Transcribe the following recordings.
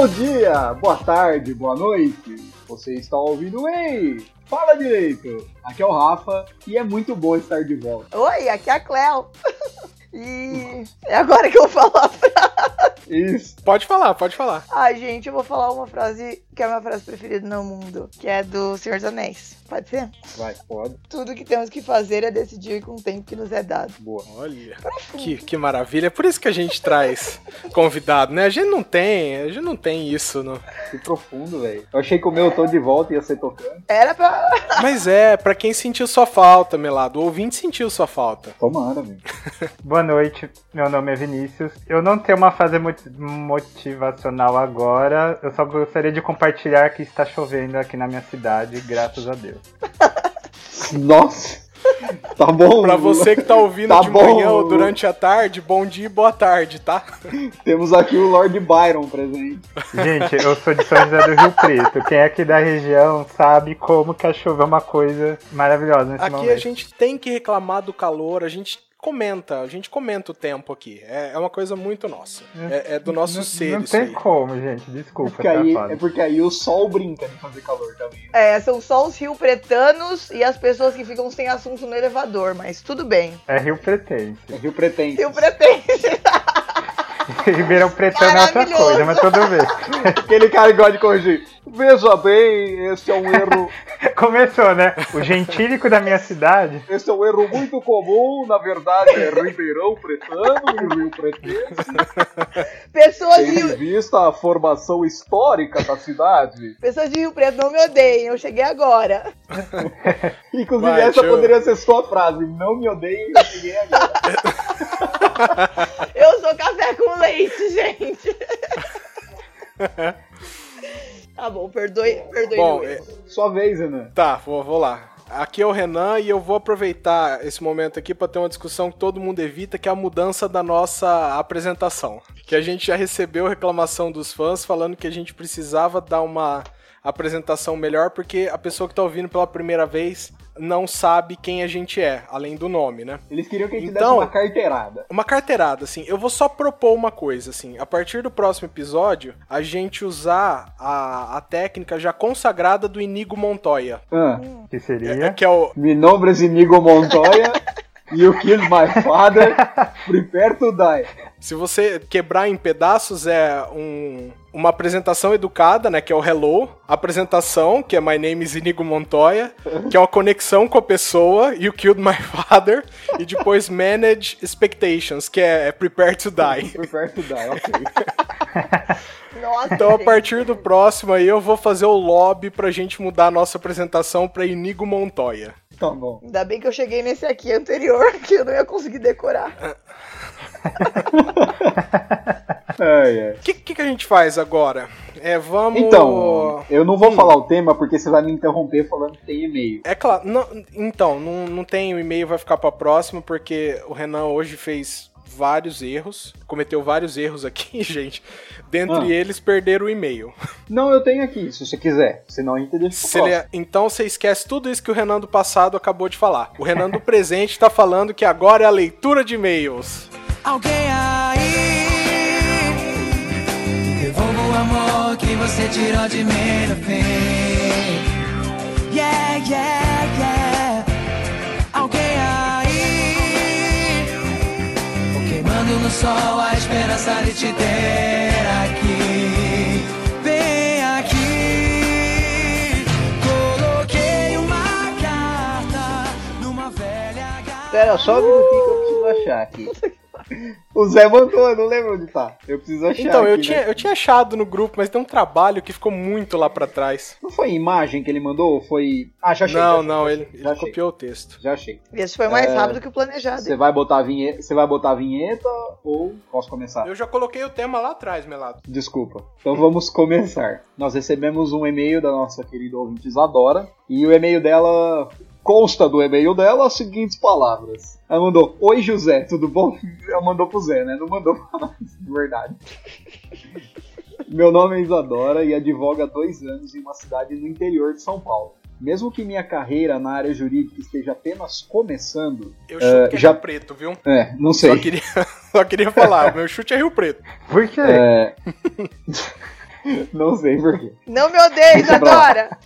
Bom dia, boa tarde, boa noite. Você está ouvindo Ei? Fala direito. Aqui é o Rafa e é muito bom estar de volta. Oi, aqui é a Cleo. E é agora que eu falar a frase. Isso. Pode falar, pode falar. Ai, gente, eu vou falar uma frase que é a minha frase preferida no mundo, que é do Senhor dos Anéis. Pode ser? Vai, pode. Tudo que temos que fazer é decidir com o tempo que nos é dado. Boa. Olha, que, que maravilha. É por isso que a gente traz convidado, né? A gente não tem, a gente não tem isso, no... Que profundo, velho. Eu achei que o meu tom de volta ia ser tocando. Era pra. Mas é, pra quem sentiu sua falta, Melado. O ouvinte sentiu sua falta. Tomara, velho. Boa noite, meu nome é Vinícius. Eu não tenho uma frase moti- motivacional agora, eu só gostaria de compartilhar que está chovendo aqui na minha cidade, graças a Deus. Nossa. Tá bom. Pra você que tá ouvindo Tá de bom. manhã ou durante a tarde, bom dia e boa tarde, tá? Temos aqui o Lord Byron presente. Gente, eu sou de São José do Rio Preto. Quem é aqui da região sabe como que a chuva é uma coisa maravilhosa nesse Aqui momento. a gente tem que reclamar do calor, a gente comenta, a gente comenta o tempo aqui. É, é uma coisa muito nossa. É, é do nosso não, ser Não isso tem aí. como, gente. É Desculpa, porque, tá aí, é porque aí o sol brinca de fazer calor também. É, são só os rio pretanos e as pessoas que ficam sem assunto no elevador, mas tudo bem. É Rio Pretense. É Rio Pretense. Rio pretense. Ribeirão Pretano é outra coisa, mas tudo bem. Aquele cara gosta de corrigir. Veja bem, esse é um erro. Começou, né? O gentílico da minha cidade. Esse é um erro muito comum, na verdade é Ribeirão Pretano e Rio Pretense. Pessoas de, Rio, vista a formação histórica da cidade. pessoas de Rio Preto não me odeiem, eu cheguei agora. Inclusive, Vai, essa eu- poderia ser sua frase. Não me odeiem, eu cheguei agora. Eu sou café com leite, gente. tá bom, perdoe, perdoe Bom, o é-. Sua vez, Renan. Tá, vou, vou lá. Aqui é o Renan e eu vou aproveitar esse momento aqui para ter uma discussão que todo mundo evita, que é a mudança da nossa apresentação. Que a gente já recebeu reclamação dos fãs falando que a gente precisava dar uma apresentação melhor, porque a pessoa que tá ouvindo pela primeira vez não sabe quem a gente é, além do nome, né? Eles queriam que a gente Então- desse uma carteirada. Uma carteirada, assim. Eu vou só propor uma coisa, assim. A partir do próximo episódio, a gente usar a, a técnica já consagrada do Inigo Montoya. Ah, Que seria. Que é o, mi nombre es Inigo Montoya. You killed my father. Prepare to die. Se você quebrar em pedaços, é um- uma apresentação educada, né? Que é o hello. Apresentação, que é My name is Inigo Montoya. Que é uma conexão com a pessoa. You killed my father. E depois manage expectations, que é prepare to die. Prepare to die, ok. Nossa, Então, a partir do próximo aí, eu vou fazer o lobby pra gente mudar a nossa apresentação pra Inigo Montoya. Tá bom. Ainda bem que eu cheguei nesse aqui anterior, que eu não ia conseguir decorar. Ai, ai. O que, que, que a gente faz agora? É, vamos. Então, eu não vou Hum. falar o tema porque você vai me interromper falando que tem e-mail. É claro, não- então, não, não tem o e-mail, vai ficar pra próxima, porque o Renan hoje fez vários erros, cometeu vários erros aqui, gente. Dentre Ah. eles, perder o e-mail. Não, eu tenho aqui, se você quiser. Senão a gente deixa é- então você esquece tudo isso que o Renan do passado acabou de falar. O Renan do presente tá falando que agora é a leitura de e-mails. Alguém aí? Devolva o amor que você tirou de mim no fim. Yeah, yeah, yeah. Alguém aí? Vou queimando no sol a esperança de te ter aqui. Vem aqui. Coloquei uma carta numa velha garrafa Espera só um minutinho que eu preciso achar aqui. O Zé mandou, eu não lembro onde tá. Eu preciso achar Então, eu aqui, tinha, né? eu tinha achado no grupo, mas tem um trabalho que ficou muito lá pra trás. Não foi imagem que ele mandou? ou Foi. Ah, já achei. já Não, achei, não, já ele, ele já achei, copiou o texto. Já achei. Esse foi mais É, rápido que o planejado. Você vai botar a vinheta. Você vai botar a vinheta ou posso começar? Eu já coloquei o tema lá atrás, Melado. Desculpa. Então vamos começar. Nós recebemos um e-mail da nossa querida ouvinte Isadora. E o e-mail dela consta do e-mail dela as seguintes palavras. Ela mandou: Oi José, tudo bom? Ela mandou pro Zé, né? Não mandou pra nós, de verdade. Meu nome é Isadora e advogo há dois anos em uma cidade no interior de São Paulo. Mesmo que minha carreira na área jurídica esteja apenas começando, Eu chuto que é já- Rio Preto, viu? é, não sei. Só queria, só queria falar, meu chute é Rio Preto. Por quê? É, Não sei porquê. Não me odeie. Isadora!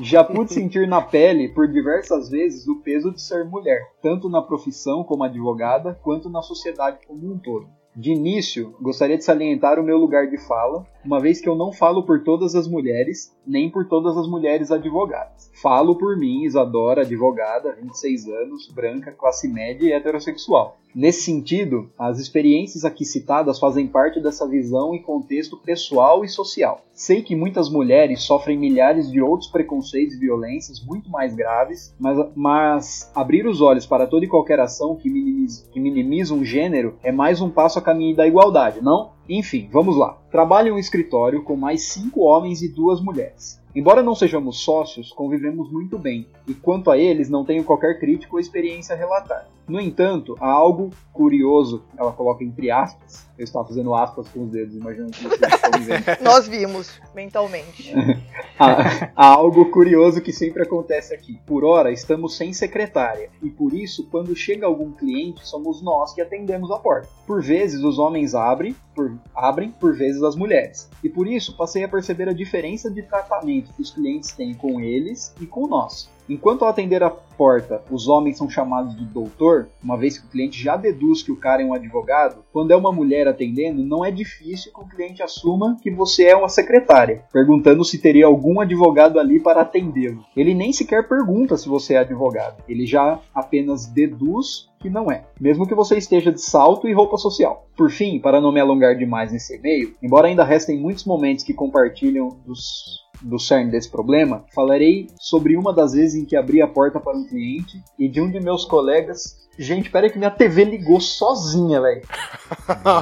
Já pude sentir na pele por diversas vezes o peso de ser mulher, tanto na profissão como advogada, quanto na sociedade como um todo. De início, gostaria de salientar o meu lugar de fala, uma vez que eu não falo por todas as mulheres, nem por todas as mulheres advogadas. Falo por mim, Isadora, advogada, 26 anos, branca, classe média e heterossexual. Nesse sentido, as experiências aqui citadas fazem parte dessa visão e contexto pessoal e social. Sei que muitas mulheres sofrem milhares de outros preconceitos e violências muito mais graves, mas, mas abrir os olhos para toda e qualquer ação que minimiza, que minimiza um gênero é mais um passo a caminho da igualdade, não? Enfim, vamos lá. Trabalho em um escritório com mais cinco homens e duas mulheres. Embora não sejamos sócios, convivemos muito bem, e quanto a eles não tenho qualquer crítica ou experiência a relatar. No entanto, há algo curioso, ela coloca entre aspas, eu estava fazendo aspas com os dedos, imaginando que vocês estão vendo. Nós vimos, mentalmente. há, há algo curioso que sempre acontece aqui. Por ora, estamos sem secretária, e por isso, quando chega algum cliente, somos nós que atendemos a porta. Por vezes, os homens abrem, por, abrem, por vezes as mulheres. E por isso, passei a perceber a diferença de tratamento que os clientes têm com eles e com nós. Enquanto ao atender a porta, os homens são chamados de doutor, uma vez que o cliente já deduz que o cara é um advogado, quando é uma mulher atendendo, não é difícil que o cliente assuma que você é uma secretária, perguntando se teria algum advogado ali para atendê-lo. Ele nem sequer pergunta se você é advogado, ele já apenas deduz que não é, mesmo que você esteja de salto e roupa social. Por fim, para não me alongar demais nesse e-mail, embora ainda restem muitos momentos que compartilham dos do cerne desse problema, falarei sobre uma das vezes em que abri a porta para um cliente e de um de meus colegas. Gente, pera que minha TV ligou sozinha, velho.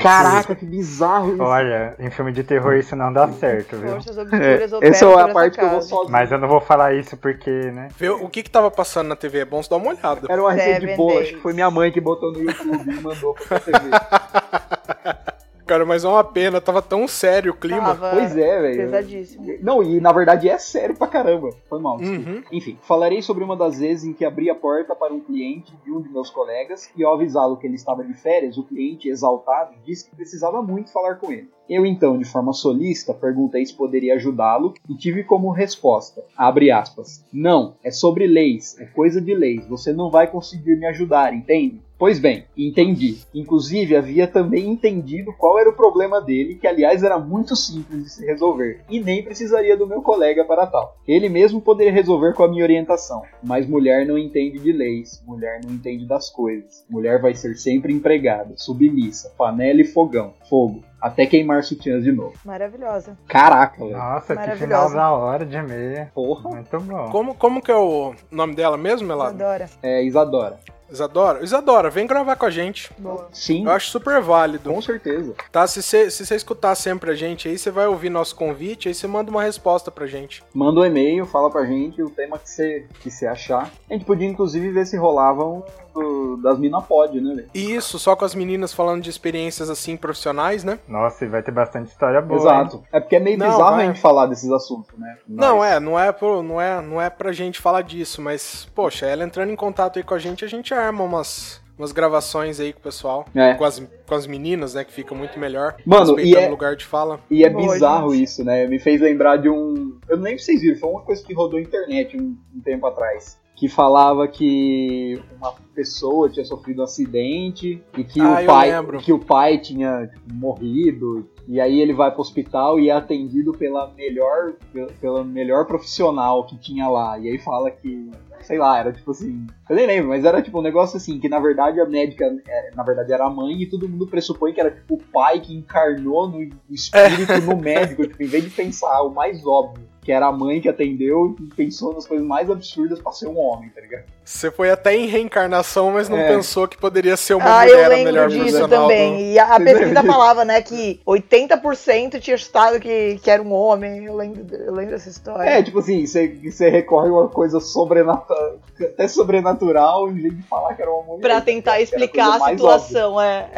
Caraca, que bizarro isso. Olha, em filme de terror isso não dá certo, viu? Forças É, obscuras essa é a parte que eu vou sozinho. Mas eu não vou falar isso porque, né? Vê o que que tava passando na TV, é bom você dar uma olhada. Era uma receita de days. acho que foi minha mãe que botou no YouTube e mandou pra TV. Cara, mas é uma pena, tava tão sério o clima. Tava Pois é, velho. Pesadíssimo. Não, e na verdade é sério pra caramba. Foi mal. Uhum. Enfim, falarei sobre uma das vezes em que abri a porta para um cliente de um de meus colegas e ao avisá-lo que ele estava de férias, o cliente, exaltado, disse que precisava muito falar com ele. Eu então, de forma solista, perguntei se poderia ajudá-lo e tive como resposta, abre aspas, não, é sobre leis, é coisa de leis, você não vai conseguir me ajudar, entende? Pois bem, entendi. Inclusive, havia também entendido qual era o problema dele, que aliás era muito simples de se resolver, e nem precisaria do meu colega para tal. Ele mesmo poderia resolver com a minha orientação, mas mulher não entende de leis, mulher não entende das coisas. Mulher vai ser sempre empregada, submissa, panela e fogão, fogo, até queimar sutiãs de novo. Maravilhosa. Caraca, velho. Nossa, que Maravilhosa. final da hora de e-mail. Porra. Muito bom. Como, como que é o nome dela mesmo, Melado? Adora. É, Isadora. Isadora? Isadora, vem gravar com a gente. Boa. Sim, Eu acho super válido. com certeza. Tá? Se você se você escutar sempre a gente aí, você vai ouvir nosso convite, aí você manda uma resposta pra gente. Manda um e-mail, fala pra gente o tema que você que você achar. A gente podia inclusive ver se rolavam do- das mina pod, né? E isso, só com as meninas falando de experiências assim profissionais, né? Nossa, e vai ter bastante história boa. hein? Exato. É porque é meio Não, bizarro vai. a gente falar desses assuntos, né? Não, Mas- é, não é, pro, não é, não é pra gente falar disso, mas poxa, ela entrando em contato aí com a gente, a gente arma umas umas gravações aí com o pessoal, É. com, as, com as meninas, né, que fica muito melhor, Mano, respeitando e é- o lugar de fala. E é bizarro gente. isso, né? Me fez lembrar de um. Eu não lembro se vocês viram, foi uma coisa que rodou na internet um, um tempo atrás. Que falava que uma pessoa tinha sofrido um acidente e que, Ah, o, pai, que o pai tinha tipo, morrido. E aí ele vai pro hospital e é atendido pela melhor, pela melhor profissional que tinha lá. E aí fala que, sei lá, era tipo assim. Eu nem lembro, mas era tipo um negócio assim, que na verdade a médica, é, na verdade era a mãe, e todo mundo pressupõe que era tipo o pai que encarnou no espírito no médico, tipo, em vez de pensar o mais óbvio, que era a mãe que atendeu e pensou nas coisas mais absurdas pra ser um homem, tá ligado? Você foi até em reencarnação, mas não É. pensou que poderia ser uma Ah, mulher eu a lembro melhor disso profissional também. do- E a, a pesquisa falava, né, que 80% tinha chutado que, que era um homem. Eu lembro, eu lembro dessa história. É, tipo assim, você, você recorre a uma coisa sobrenatural, até sobrenatural, em vez de falar que era uma mulher. Pra tentar explicar a situação, é.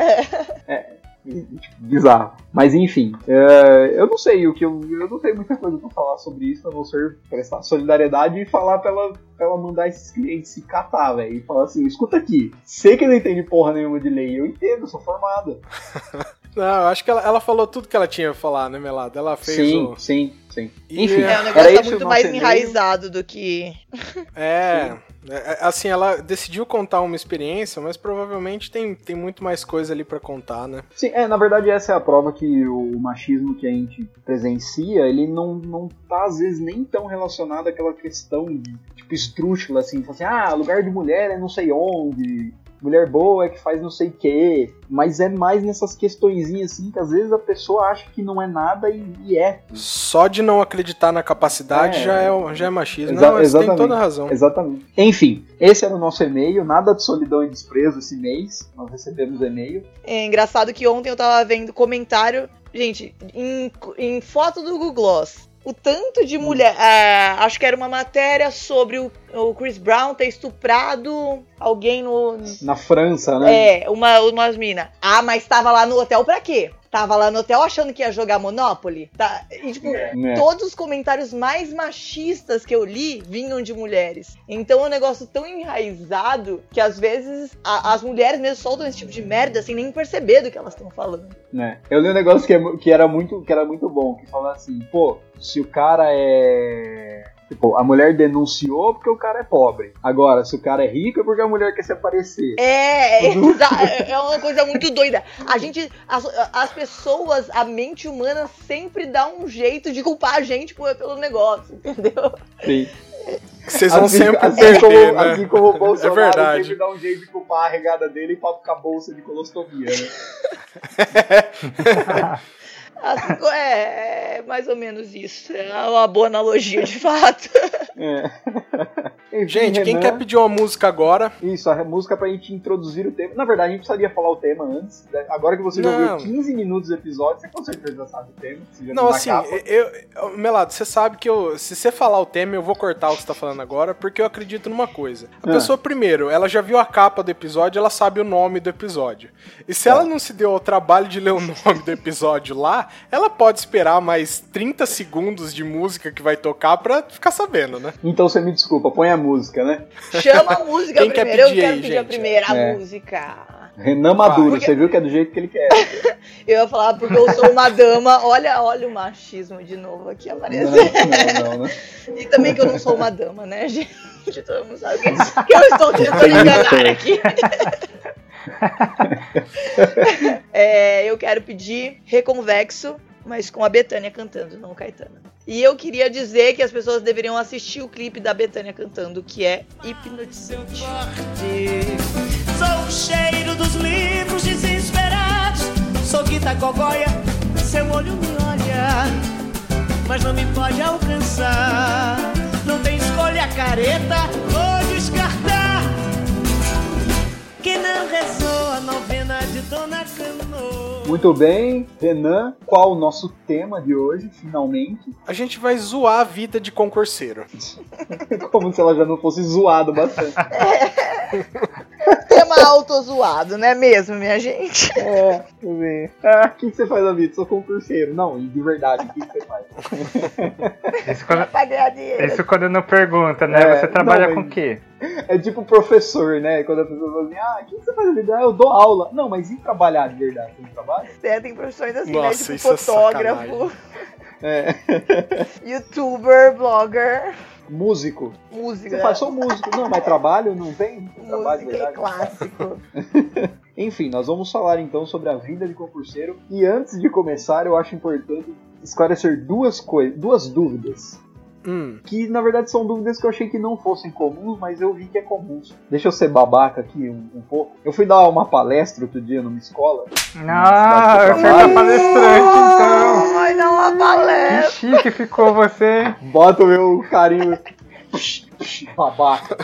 é. Tipo, bizarro. Mas enfim, é, eu não sei o que eu, eu não tenho muita coisa pra falar sobre isso, a não ser prestar solidariedade e falar pra ela, pra ela mandar esses clientes se catar, velho. E falar assim, escuta aqui, sei que não entende porra nenhuma de lei, eu entendo, sou formada. Não, eu acho que ela, ela falou tudo que ela tinha a falar, né, Melado? Ela fez Sim, o. sim, sim. E- Enfim, É, É, o era negócio tá esse o muito mais enraizado do que. É, é, assim, ela decidiu contar uma experiência, mas provavelmente tem, tem muito mais coisa ali pra contar, né? Sim, é, na verdade essa é a prova que o machismo que a gente presencia, ele não, não tá às vezes nem tão relacionado àquela questão de, tipo estrúxula, assim, assim, ah, lugar de mulher é não sei onde, mulher boa é que faz não sei o quê, mas é mais nessas questõezinhas assim que às vezes a pessoa acha que não é nada e, e é. Só de não acreditar na capacidade É. já, é, já é machismo. Exa- não, mas tem exatamente. toda a razão. Exatamente. Enfim, esse era o nosso e-mail, nada de solidão e desprezo esse mês, nós recebemos e-mail. É engraçado que ontem eu tava vendo comentário. Gente, em, em foto do Google Gloss. O tanto de mulher. ah, acho que era uma matéria sobre o, o Chris Brown ter estuprado alguém no. Na França, né? É, uma, umas mina. Ah, mas tava lá no hotel pra quê? Tava lá no hotel achando que ia jogar Monopoly? Tá, e, tipo, É. todos os comentários mais machistas que eu li vinham de mulheres. Então é um negócio tão enraizado que às vezes a- as mulheres mesmo soltam esse tipo de merda sem nem perceber do que elas estão falando. né? Eu li um negócio que, é que era muito, que era muito bom, que falava assim, pô, se o cara é. Tipo, a mulher denunciou porque o cara é pobre. Agora, se o cara é rico é porque a mulher quer se aparecer. É, exa- é uma coisa muito doida. A gente, as, as pessoas, a mente humana sempre dá um jeito de culpar a gente por- pelo negócio, entendeu? Sim. Vocês vão Assim- sempre assim perder, como, né? assim como o Bolsonaro É verdade. sempre dá um jeito de culpar a regada dele pra ficar bolsa de colostomia, né? Co- é, é mais ou menos isso. É uma boa analogia, de fato. É. Enfim, Gente, quem Renan, quer pedir uma música agora? Isso, a música pra gente introduzir o tema. Na verdade, a gente precisaria falar o tema antes. né? Agora que você já Não. ouviu 15 minutos do episódio, você com certeza já sabe o tema. você já Não, assim, eu, eu- Melado, você sabe que eu, se você falar o tema, eu vou cortar o que você tá falando agora, porque eu acredito numa coisa. A Ah. pessoa, primeiro, ela já viu a capa do episódio, ela sabe o nome do episódio. E se ela não se deu ao trabalho de ler o nome do episódio lá, ela pode esperar mais 30 segundos de música que vai tocar pra ficar sabendo, né? Então você me desculpa, põe a música, né? Chama a música Quem quer primeiro. Eu pedir quero aí, pedir a gente? primeira É. música. Renan Maduro, Porque- você viu que é do jeito que ele quer. Eu ia falar porque eu sou uma dama. Olha, olha o machismo de novo aqui Não, aparecendo. não, não, né? E também que eu não sou uma dama, né, gente? Todo mundo sabe que eu estou tentando enganar aqui. É, eu quero pedir Reconvexo, mas com a Betânia cantando, não o Caetano. E eu queria dizer que as pessoas deveriam assistir o clipe da Betânia cantando, que é hipnotizante. Sou o cheiro dos livros desesperados. Sou Guita Gogóia, seu olho me olha, mas não me pode alcançar. Não tem escolha careta descartar. Que não rezou a novena de Dona Canoa. Muito bem, Renan, qual o nosso tema de hoje, finalmente? A gente vai zoar a vida de concurseiro. Como se ela já não fosse zoada bastante. Tema autozoado, não é mesmo, minha gente? É, tudo bem. Ah, o que que você faz na vida? Sou concurseiro. Não, e de verdade, o que que você faz? Isso quando, isso quando não pergunta, né? É, Você trabalha não, com o quê? É tipo professor, né? Quando a pessoa fala assim, ah, o que você faz na vida? Ah, eu dou aula. Não, mas e trabalhar de verdade? Você trabalha? É, tem profissões assim, Nossa, né? Tipo isso é fotógrafo, É. youtuber, blogger, Músico. música. Você faz só músico. Não, mas trabalho não tem? Trabalho Música é clássico. Enfim, nós vamos falar então sobre a vida de concurseiro. E antes de começar, eu acho importante esclarecer duas coisas, duas dúvidas. Hum. Que na verdade são dúvidas que eu achei que não fossem comuns, mas eu vi que é comuns. Deixa eu ser babaca aqui um, um pouco. Eu fui dar uma palestra outro dia numa escola. Ah, eu trabalho. sou palestrante, então. Ai, não a Que palestra. chique ficou você. Bota o meu carinho. Babaca.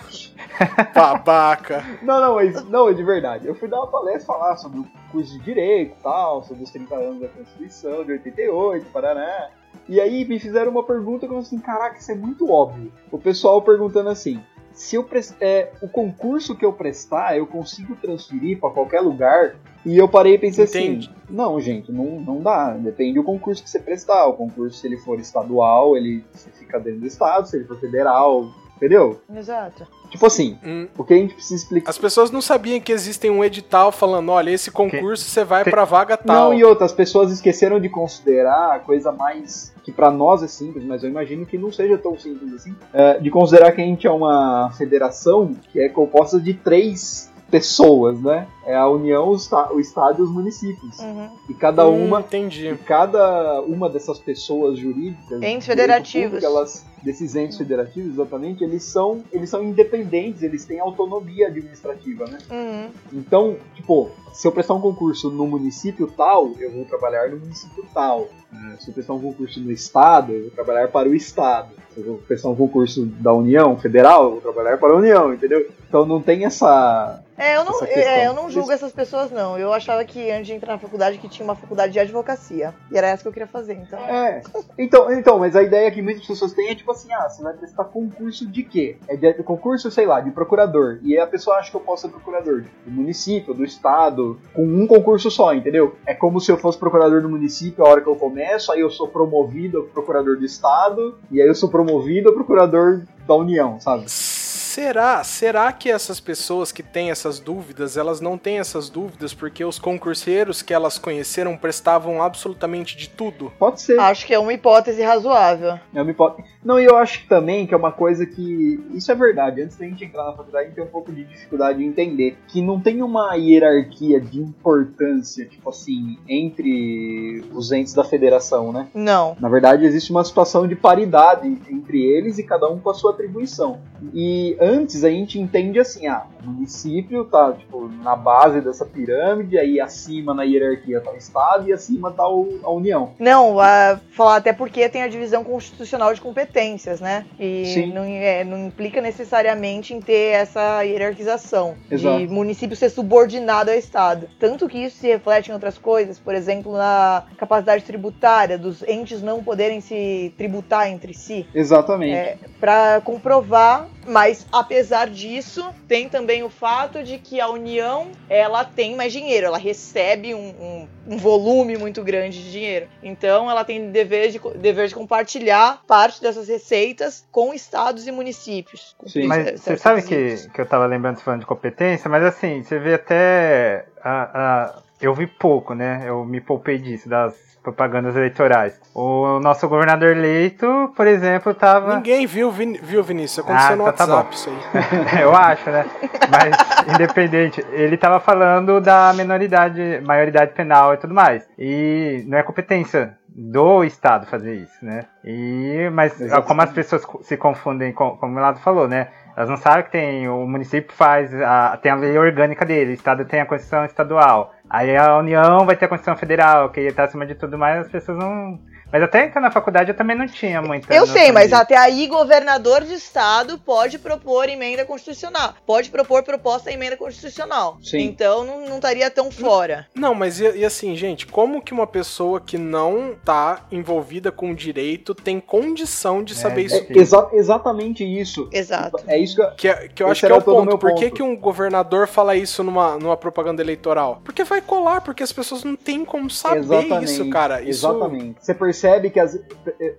Babaca. Não, não, mas não, é de verdade. Eu fui dar uma palestra falar sobre o curso de direito e tal, sobre os 30 anos da Constituição de 88, Paraná. E aí me fizeram uma pergunta que eu assim, caraca, isso é muito óbvio. O pessoal perguntando assim, se eu é, o concurso que eu prestar, eu consigo transferir para qualquer lugar? E eu parei e pensei Entendi. assim, não, gente, não, não dá. Depende do concurso que você prestar. O concurso, se ele for estadual, ele fica dentro do estado, se ele for federal, entendeu? Exato. Tipo assim, Hum. o que a gente precisa explicar. As pessoas não sabiam que existem um edital falando, olha, esse concurso você vai Tem- pra vaga tal. Não, e outras pessoas esqueceram de considerar a coisa mais. que pra nós é simples, mas eu imagino que não seja tão simples assim. é, de considerar que a gente é uma federação que é composta de três pessoas, né? É a União, o, esta- o Estado e os municípios. Uhum. E cada Hum, uma. Entendi. E cada uma dessas pessoas jurídicas, Entes federativos. público, elas, desses entes federativos, exatamente, eles são, eles são independentes, eles têm autonomia administrativa, né? Uhum. Então, tipo, se eu prestar um concurso no município tal, eu vou trabalhar no município tal. né? Se eu prestar um concurso no estado, eu vou trabalhar para o estado. Se eu vou prestar um concurso da União Federal, eu vou trabalhar para a União, entendeu? Então não tem essa. É, eu não, é, eu não julgo essas pessoas, não. Eu achava que antes de entrar na faculdade que tinha uma faculdade de advocacia. E era essa que eu queria fazer, então. É. Então, então, mas a ideia que muitas pessoas têm é tipo assim, ah, você vai prestar concurso de quê? É de, concurso, sei lá, de procurador. E aí a pessoa acha que eu posso ser procurador do município, do estado, com um concurso só, entendeu? É como se eu fosse procurador do município a hora que eu começo, aí eu sou promovido a procurador do estado, e aí eu sou promovido a procurador da União, sabe? Será? Será que essas pessoas que têm essas dúvidas, elas não têm essas dúvidas porque os concurseiros que elas conheceram prestavam absolutamente de tudo? Pode ser. Acho que é uma hipótese razoável. É uma hipótese. Não, e eu acho também que é uma coisa que. Isso é verdade. Antes da gente entrar na faculdade, a gente tem um pouco de dificuldade de entender. Que não tem uma hierarquia de importância, tipo assim, entre os entes da federação, né? Não. Na verdade, existe uma situação de paridade entre eles e cada um com a sua atribuição. E antes a gente entende assim, ah, o município tá, tipo, na base dessa pirâmide, aí acima na hierarquia tá o Estado e acima tá o- a União. Não, a falar até porque tem a divisão constitucional de competências, né? E não, é, não implica necessariamente em ter essa hierarquização Exato. de município ser subordinado ao Estado. Tanto que isso se reflete em outras coisas, por exemplo, na capacidade tributária dos entes não poderem se tributar entre si. Exatamente. É, para comprovar, mas apesar disso, tem também o fato de que a União ela tem mais dinheiro, ela recebe um, um- um volume muito grande de dinheiro. Então ela tem dever de, dever de compartilhar parte dessas receitas com estados e municípios. Sim. Mas você sabe que, que eu tava lembrando você falando de competência, mas assim, você vê até. A, a- eu vi pouco, né? Eu me poupei disso, das propagandas eleitorais. O nosso governador eleito, por exemplo, tava. Ninguém viu, Vin- viu Vinícius? Aconteceu Ah, no então tá WhatsApp bom. isso aí. eu acho, né? Mas, independente, ele tava falando da minoridade, maioridade penal e tudo mais. E não é competência do Estado fazer isso, né? E, mas Exatamente. como as pessoas se confundem, com, como o Renato falou, né? Elas não sabem que tem, o município faz, a, tem a lei orgânica dele, o Estado tem a Constituição Estadual. Aí a União vai ter a Constituição Federal, que está acima de tudo mais, as pessoas não... Mas até na faculdade eu também não tinha muita Eu sei, mas até aí governador de estado pode propor emenda constitucional, pode propor proposta à emenda constitucional. Sim. Então não, não estaria tão fora. Não, mas e, e assim, gente, como que uma pessoa que não tá envolvida com direito tem condição de saber É, isso? É exa- exatamente isso. Exato. É isso que eu- Que, é- que eu acho que é o ponto. Por que, ponto. que um governador fala isso numa, numa propaganda eleitoral? Porque vai colar, porque as pessoas não têm como saber isso, cara. Isso, Exatamente. Você percebe que, as,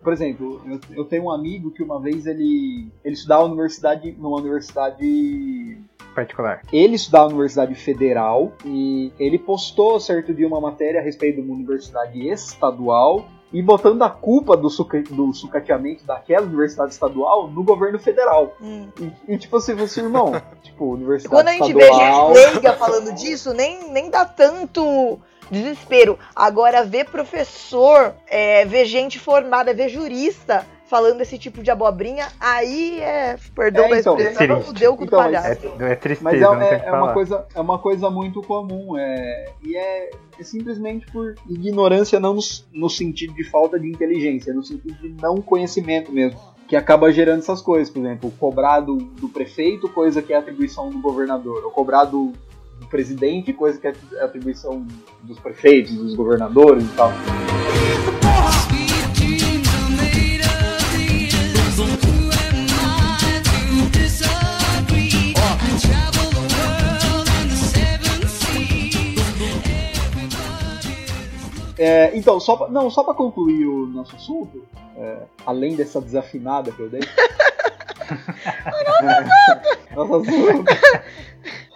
por exemplo, eu, eu tenho um amigo que uma vez ele, ele estudava universidade, numa universidade. particular. Ele estudava na Universidade Federal e ele postou certo dia uma matéria a respeito de uma universidade estadual e botando a culpa do, suca, do sucateamento daquela universidade estadual no governo federal. Hum. E, e tipo assim, você, irmão, tipo, universidade Quando a gente vê estadual. gente leiga falando disso, nem, nem dá tanto desespero. Agora, ver professor, é, ver gente formada, ver jurista falando esse tipo de abobrinha, aí é, perdão É, da então, expressão, é fudeu com o Então, palhaço. É, é tristeza, Mas é, não tem o é, que é uma coisa, é uma coisa muito comum. É, e é, é simplesmente por ignorância, não no, no sentido de falta de inteligência, no sentido de não conhecimento mesmo. Que acaba gerando essas coisas, por exemplo, cobrar do, do prefeito, coisa que é atribuição do governador, ou cobrar do, do presidente, coisa que é atribuição dos prefeitos, dos governadores e tal. É, então, só pra, não, só para concluir o nosso assunto, é, além dessa desafinada que eu dei, nosso assunto.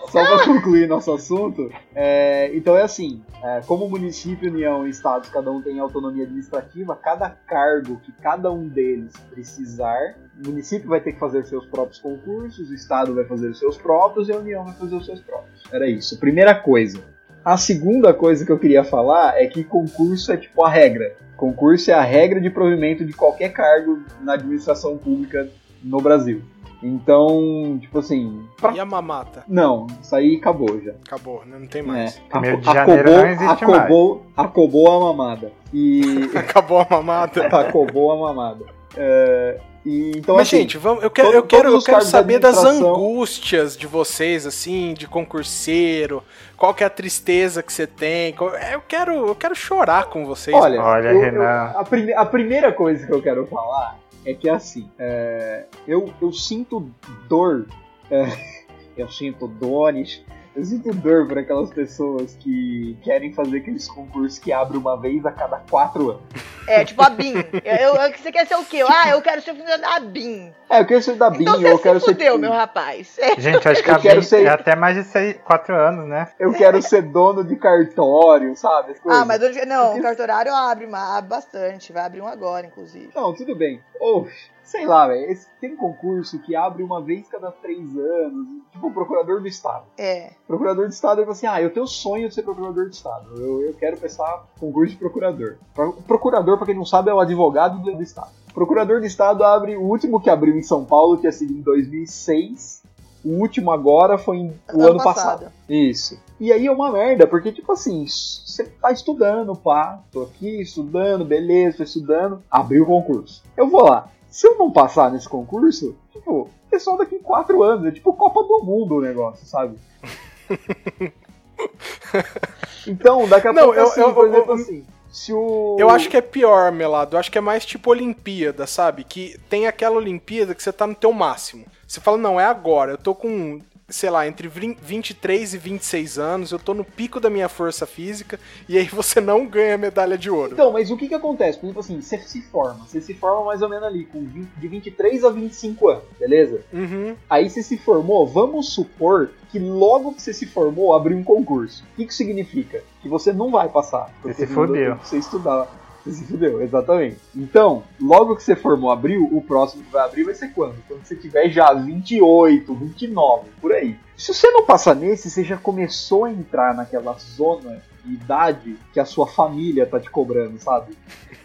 Só para concluir nosso assunto, é, então é assim: é, como município, união e estados, cada um tem autonomia administrativa, cada cargo que cada um deles precisar, o município vai ter que fazer seus próprios concursos, o estado vai fazer os seus próprios e a união vai fazer os seus próprios. Era isso. Primeira coisa. A segunda coisa que eu queria falar é que concurso é tipo a regra. Concurso é a regra de provimento de qualquer cargo na administração pública no Brasil. Então, tipo assim. Pra... E a mamata? Não, isso aí acabou já. Acabou, né? não tem mais. É. Primeiro de janeiro acabou, não existe acabou, mais. Acabou a mamada. E... acabou a mamada. acabou a mamada. É, e, então, Mas, assim, gente, vamos, eu quero, todo, eu quero, eu quero saber das angústias de vocês, assim, de concurseiro. Qual que é a tristeza que você tem? Eu quero, eu quero chorar com vocês. Olha, Olha eu, Renan. Eu, a, prime, a primeira coisa que eu quero falar é que assim, é, eu, eu sinto dor, é, eu sinto dores eu sinto dor por aquelas pessoas que querem fazer aqueles concursos que abrem uma vez a cada quatro anos. É, tipo a BIM. Eu, eu, você quer ser o quê? Tipo... Ah, eu quero ser funcionário da BIM. É, eu quero ser da BIM, então eu quero se fudeu, ser. meu rapaz. Gente, acho que eu a BIM ser... é até mais de seis, quatro anos, né? Eu quero ser dono de cartório, sabe? Ah, mas não, o cartorário abre, abre bastante. Vai abrir um agora, inclusive. Não, tudo bem. Ou. Sei lá, velho. Tem concurso que abre uma vez cada três anos. Tipo, o procurador do Estado. É. Procurador do Estado, ele fala assim: ah, eu tenho sonho de ser procurador do Estado. Eu, eu quero prestar concurso de procurador. O procurador, pra quem não sabe, é o advogado do, do Estado. O procurador do Estado abre. O último que abriu em São Paulo, que é sido em 2006. O último agora foi em, o ano, ano passado. passado. Isso. E aí é uma merda, porque, tipo assim, você tá estudando, pá, tô aqui estudando, beleza, tô estudando, abriu o concurso. Eu vou lá. Se eu não passar nesse concurso, tipo, é só daqui quatro anos. É tipo Copa do Mundo o negócio, sabe? então, daqui a não, pouco, eu, assim, eu, por exemplo, eu, assim. O... Eu acho que é pior, Melado. Eu acho que é mais tipo Olimpíada, sabe? Que tem aquela Olimpíada que você tá no teu máximo. Você fala, não, é agora. Eu tô com sei lá, entre 23 e 26 anos, eu tô no pico da minha força física, e aí você não ganha medalha de ouro. Então, mas o que que acontece? Por exemplo assim, você se forma, você se forma mais ou menos ali, com 20, de 23 a 25 anos, beleza? Uhum. Aí você se formou, vamos supor que logo que você se formou, abriu um concurso. O que que significa? Que você não vai passar. Você se fodeu. Você estudar você se fudeu, exatamente. Então, logo que você formou abril, o próximo que vai abrir vai ser quando? Quando você tiver já 28, 29, por aí. Se você não passar nesse, você já começou a entrar naquela zona de idade que a sua família tá te cobrando, sabe?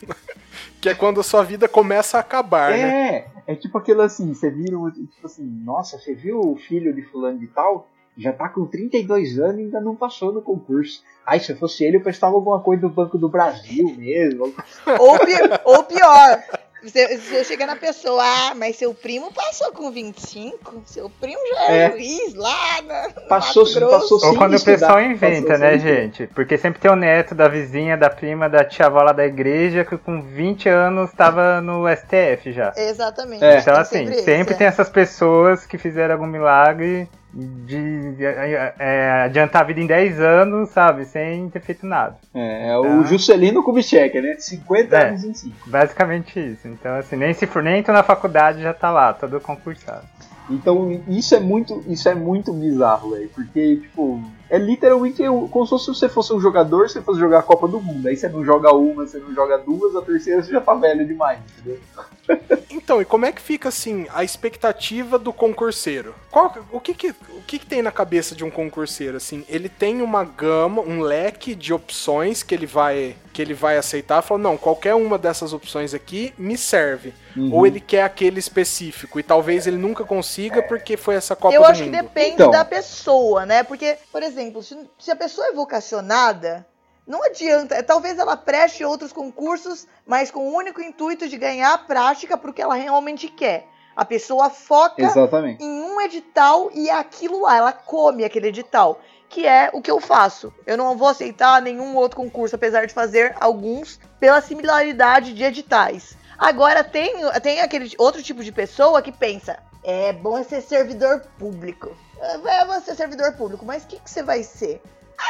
que é quando a sua vida começa a acabar, é, né? É, é tipo aquilo assim, você vira, tipo assim, nossa, você viu o filho de fulano de tal? Já tá com 32 anos e ainda não passou no concurso. Ai, se eu fosse ele, eu prestava alguma coisa do Banco do Brasil mesmo. Ou, pi ou pior, você, você chega na pessoa, ah, mas seu primo passou com 25? Seu primo já é, é. juiz lá na, passou, passou Ou quando o pessoal inventa, né, gente? Porque sempre tem o neto da vizinha, da prima, da tia-avó lá da igreja que com 20 anos estava no STF já. Exatamente. É. Então, assim, sempre, sempre tem essas pessoas que fizeram algum milagre de, de é, adiantar a vida em 10 anos, sabe? Sem ter feito nada. É, é o então, Juscelino Kubitschek, né? 50 é, anos em 5. Basicamente isso. Então, assim, nem se for, nem entra na faculdade já tá lá, todo concursado. Então, isso é muito, isso é muito bizarro, velho. Porque, tipo, é literalmente como se você fosse um jogador, você fosse jogar a Copa do Mundo. Aí você não joga uma, você não joga duas, a terceira você já tá velho demais, entendeu? Então, e como é que fica assim a expectativa do concurseiro? Qual, o que que, o que que tem na cabeça de um concurseiro assim? Ele tem uma gama, um leque de opções que ele vai que ele vai aceitar, fala não, qualquer uma dessas opções aqui me serve. Uhum. Ou ele quer aquele específico e talvez ele nunca consiga porque foi essa Copa Eu do acho que depende então. da pessoa, né? Porque, por exemplo, se, se a pessoa é vocacionada, não adianta. É, talvez ela preste outros concursos, mas com o único intuito de ganhar prática para o que ela realmente quer. A pessoa foca Exatamente. em um edital e é aquilo lá, ela come aquele edital, que é o que eu faço. Eu não vou aceitar nenhum outro concurso, apesar de fazer alguns pela similaridade de editais. Agora tem, tem aquele outro tipo de pessoa que pensa: é bom ser servidor público. É, é você ser servidor público, mas o que, que você vai ser?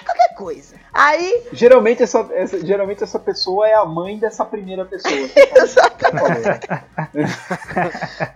Qualquer coisa. Aí, Geralmente essa, essa- geralmente essa pessoa é a mãe dessa primeira pessoa. exatamente.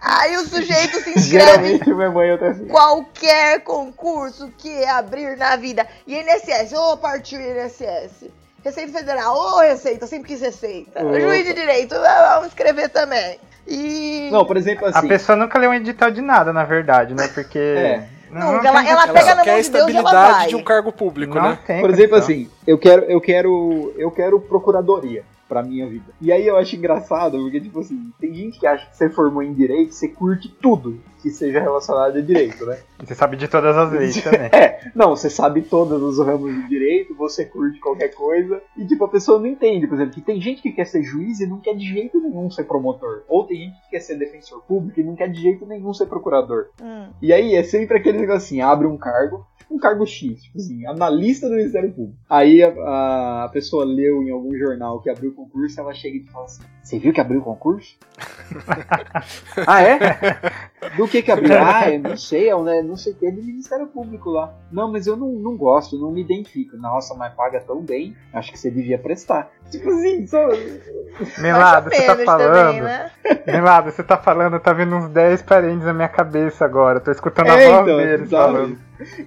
Aí o sujeito se inscreve Geralmente minha mãe eu até assim. qualquer concurso que abrir na vida. E INSS, ô partiu INSS. Receita Federal, ô Receita, sempre quis Receita. Opa. Juiz de Direito, ah, vamos escrever também. E. Não, por exemplo A assim. pessoa nunca leu um edital de nada, na verdade, né? Porque. É. Não, Nunca, ela- ela pega Ela na mão a de Deus e ela estabilidade vai. de um cargo público, não né? tem Por exemplo, condição. assim, eu quero, eu quero, eu quero procuradoria pra minha vida. E aí eu acho engraçado, porque, tipo assim, tem gente que acha que você formou em direito, você curte tudo que seja relacionado a direito, né? Você sabe de todas as leis também. É, não, você sabe todos os ramos de direito, você curte qualquer coisa, e tipo, a pessoa não entende, por exemplo, que tem gente que quer ser juiz e não quer de jeito nenhum ser promotor. Ou tem gente que quer ser defensor público e não quer de jeito nenhum ser procurador. Hum. E aí é sempre aquele negócio assim, abre um cargo, um cargo X, tipo assim, analista do Ministério Público. Aí a, a pessoa leu em algum jornal que abriu o concurso, ela chega e fala assim, você viu que abriu o concurso? ah, é? Do que que abriu? Ah, eu não sei, é um, né, não sei o que, é do Ministério Público lá. Não, mas eu não, não gosto, não me identifico. Nossa, mas paga tão bem, acho que você devia prestar. Tipo assim, só... Melado, você tá falando. também, né? Melado, você tá falando, tá vindo uns 10 parentes na minha cabeça agora. Tô escutando a É, voz então, deles falando.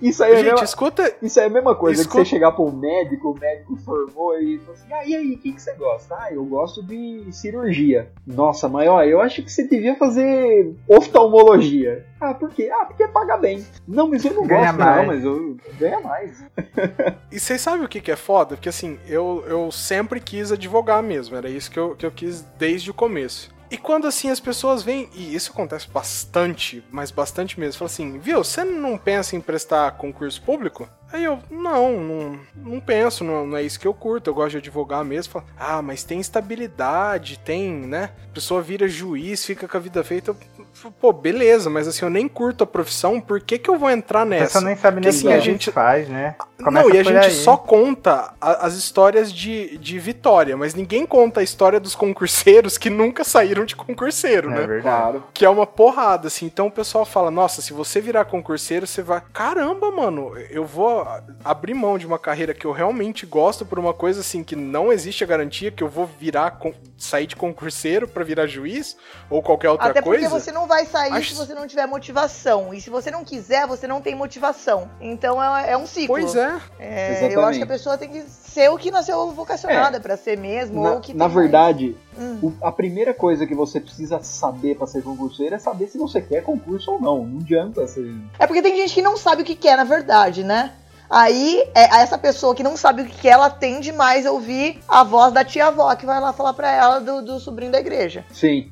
Isso aí é a Gente, mesma- escuta. Isso é a mesma coisa Escuta- que você chegar pra um médico, o médico formou e fala assim: ah, e aí, o que, que você gosta? Ah, eu gosto de cirurgia. Nossa, mas ó, eu acho que você devia fazer oftalmologia. Ah, por quê? Ah, porque paga bem. Não, mas eu não Ganha gosto, mais. não, mas eu ganha mais. E vocês sabem o que, que é foda? Porque assim, eu, eu sempre quis advogar mesmo, era isso que eu, que eu quis desde o começo. E quando assim as pessoas vêm, e isso acontece bastante, mas bastante mesmo, fala assim, viu, você não pensa em prestar concurso público? Aí eu, não, não, não penso, não, não é isso que eu curto, eu gosto de advogar mesmo. Fala, ah, mas tem estabilidade, tem, né? A pessoa vira juiz, fica com a vida feita. Eu, Pô, beleza, mas assim, eu nem curto a profissão, por que, que eu vou entrar A nessa? pessoa nem sabe nem o Porque, que assim, a a gente faz, né? não, e a gente aí. só conta a- as histórias de, de vitória, mas ninguém conta a história dos concurseiros que nunca saíram de concurseiro, É né? verdade. Claro. Que é uma porrada, assim. Então o pessoal fala: nossa, se você virar concurseiro, você vai. Caramba, mano, eu vou abrir mão de uma carreira que eu realmente gosto por uma coisa assim que não existe a garantia que eu vou virar, sair de concurseiro pra virar juiz ou qualquer outra Até porque coisa. você não vai sair Acho- se você não tiver motivação. E se você não quiser, você não tem motivação. Então é, é um ciclo. Pois é. É, eu acho que a pessoa tem que ser o que nasceu vocacionada pra ser mesmo. Na, ou que na verdade, Hum. a primeira coisa que você precisa saber pra ser concurseiro é saber se você quer concurso ou não. Não adianta você. É porque tem gente que não sabe o que quer, na verdade, né? Aí, é, essa pessoa que não sabe o que ela tende mais a ouvir a voz da tia-avó que vai lá falar pra ela do, do sobrinho da igreja. Sim.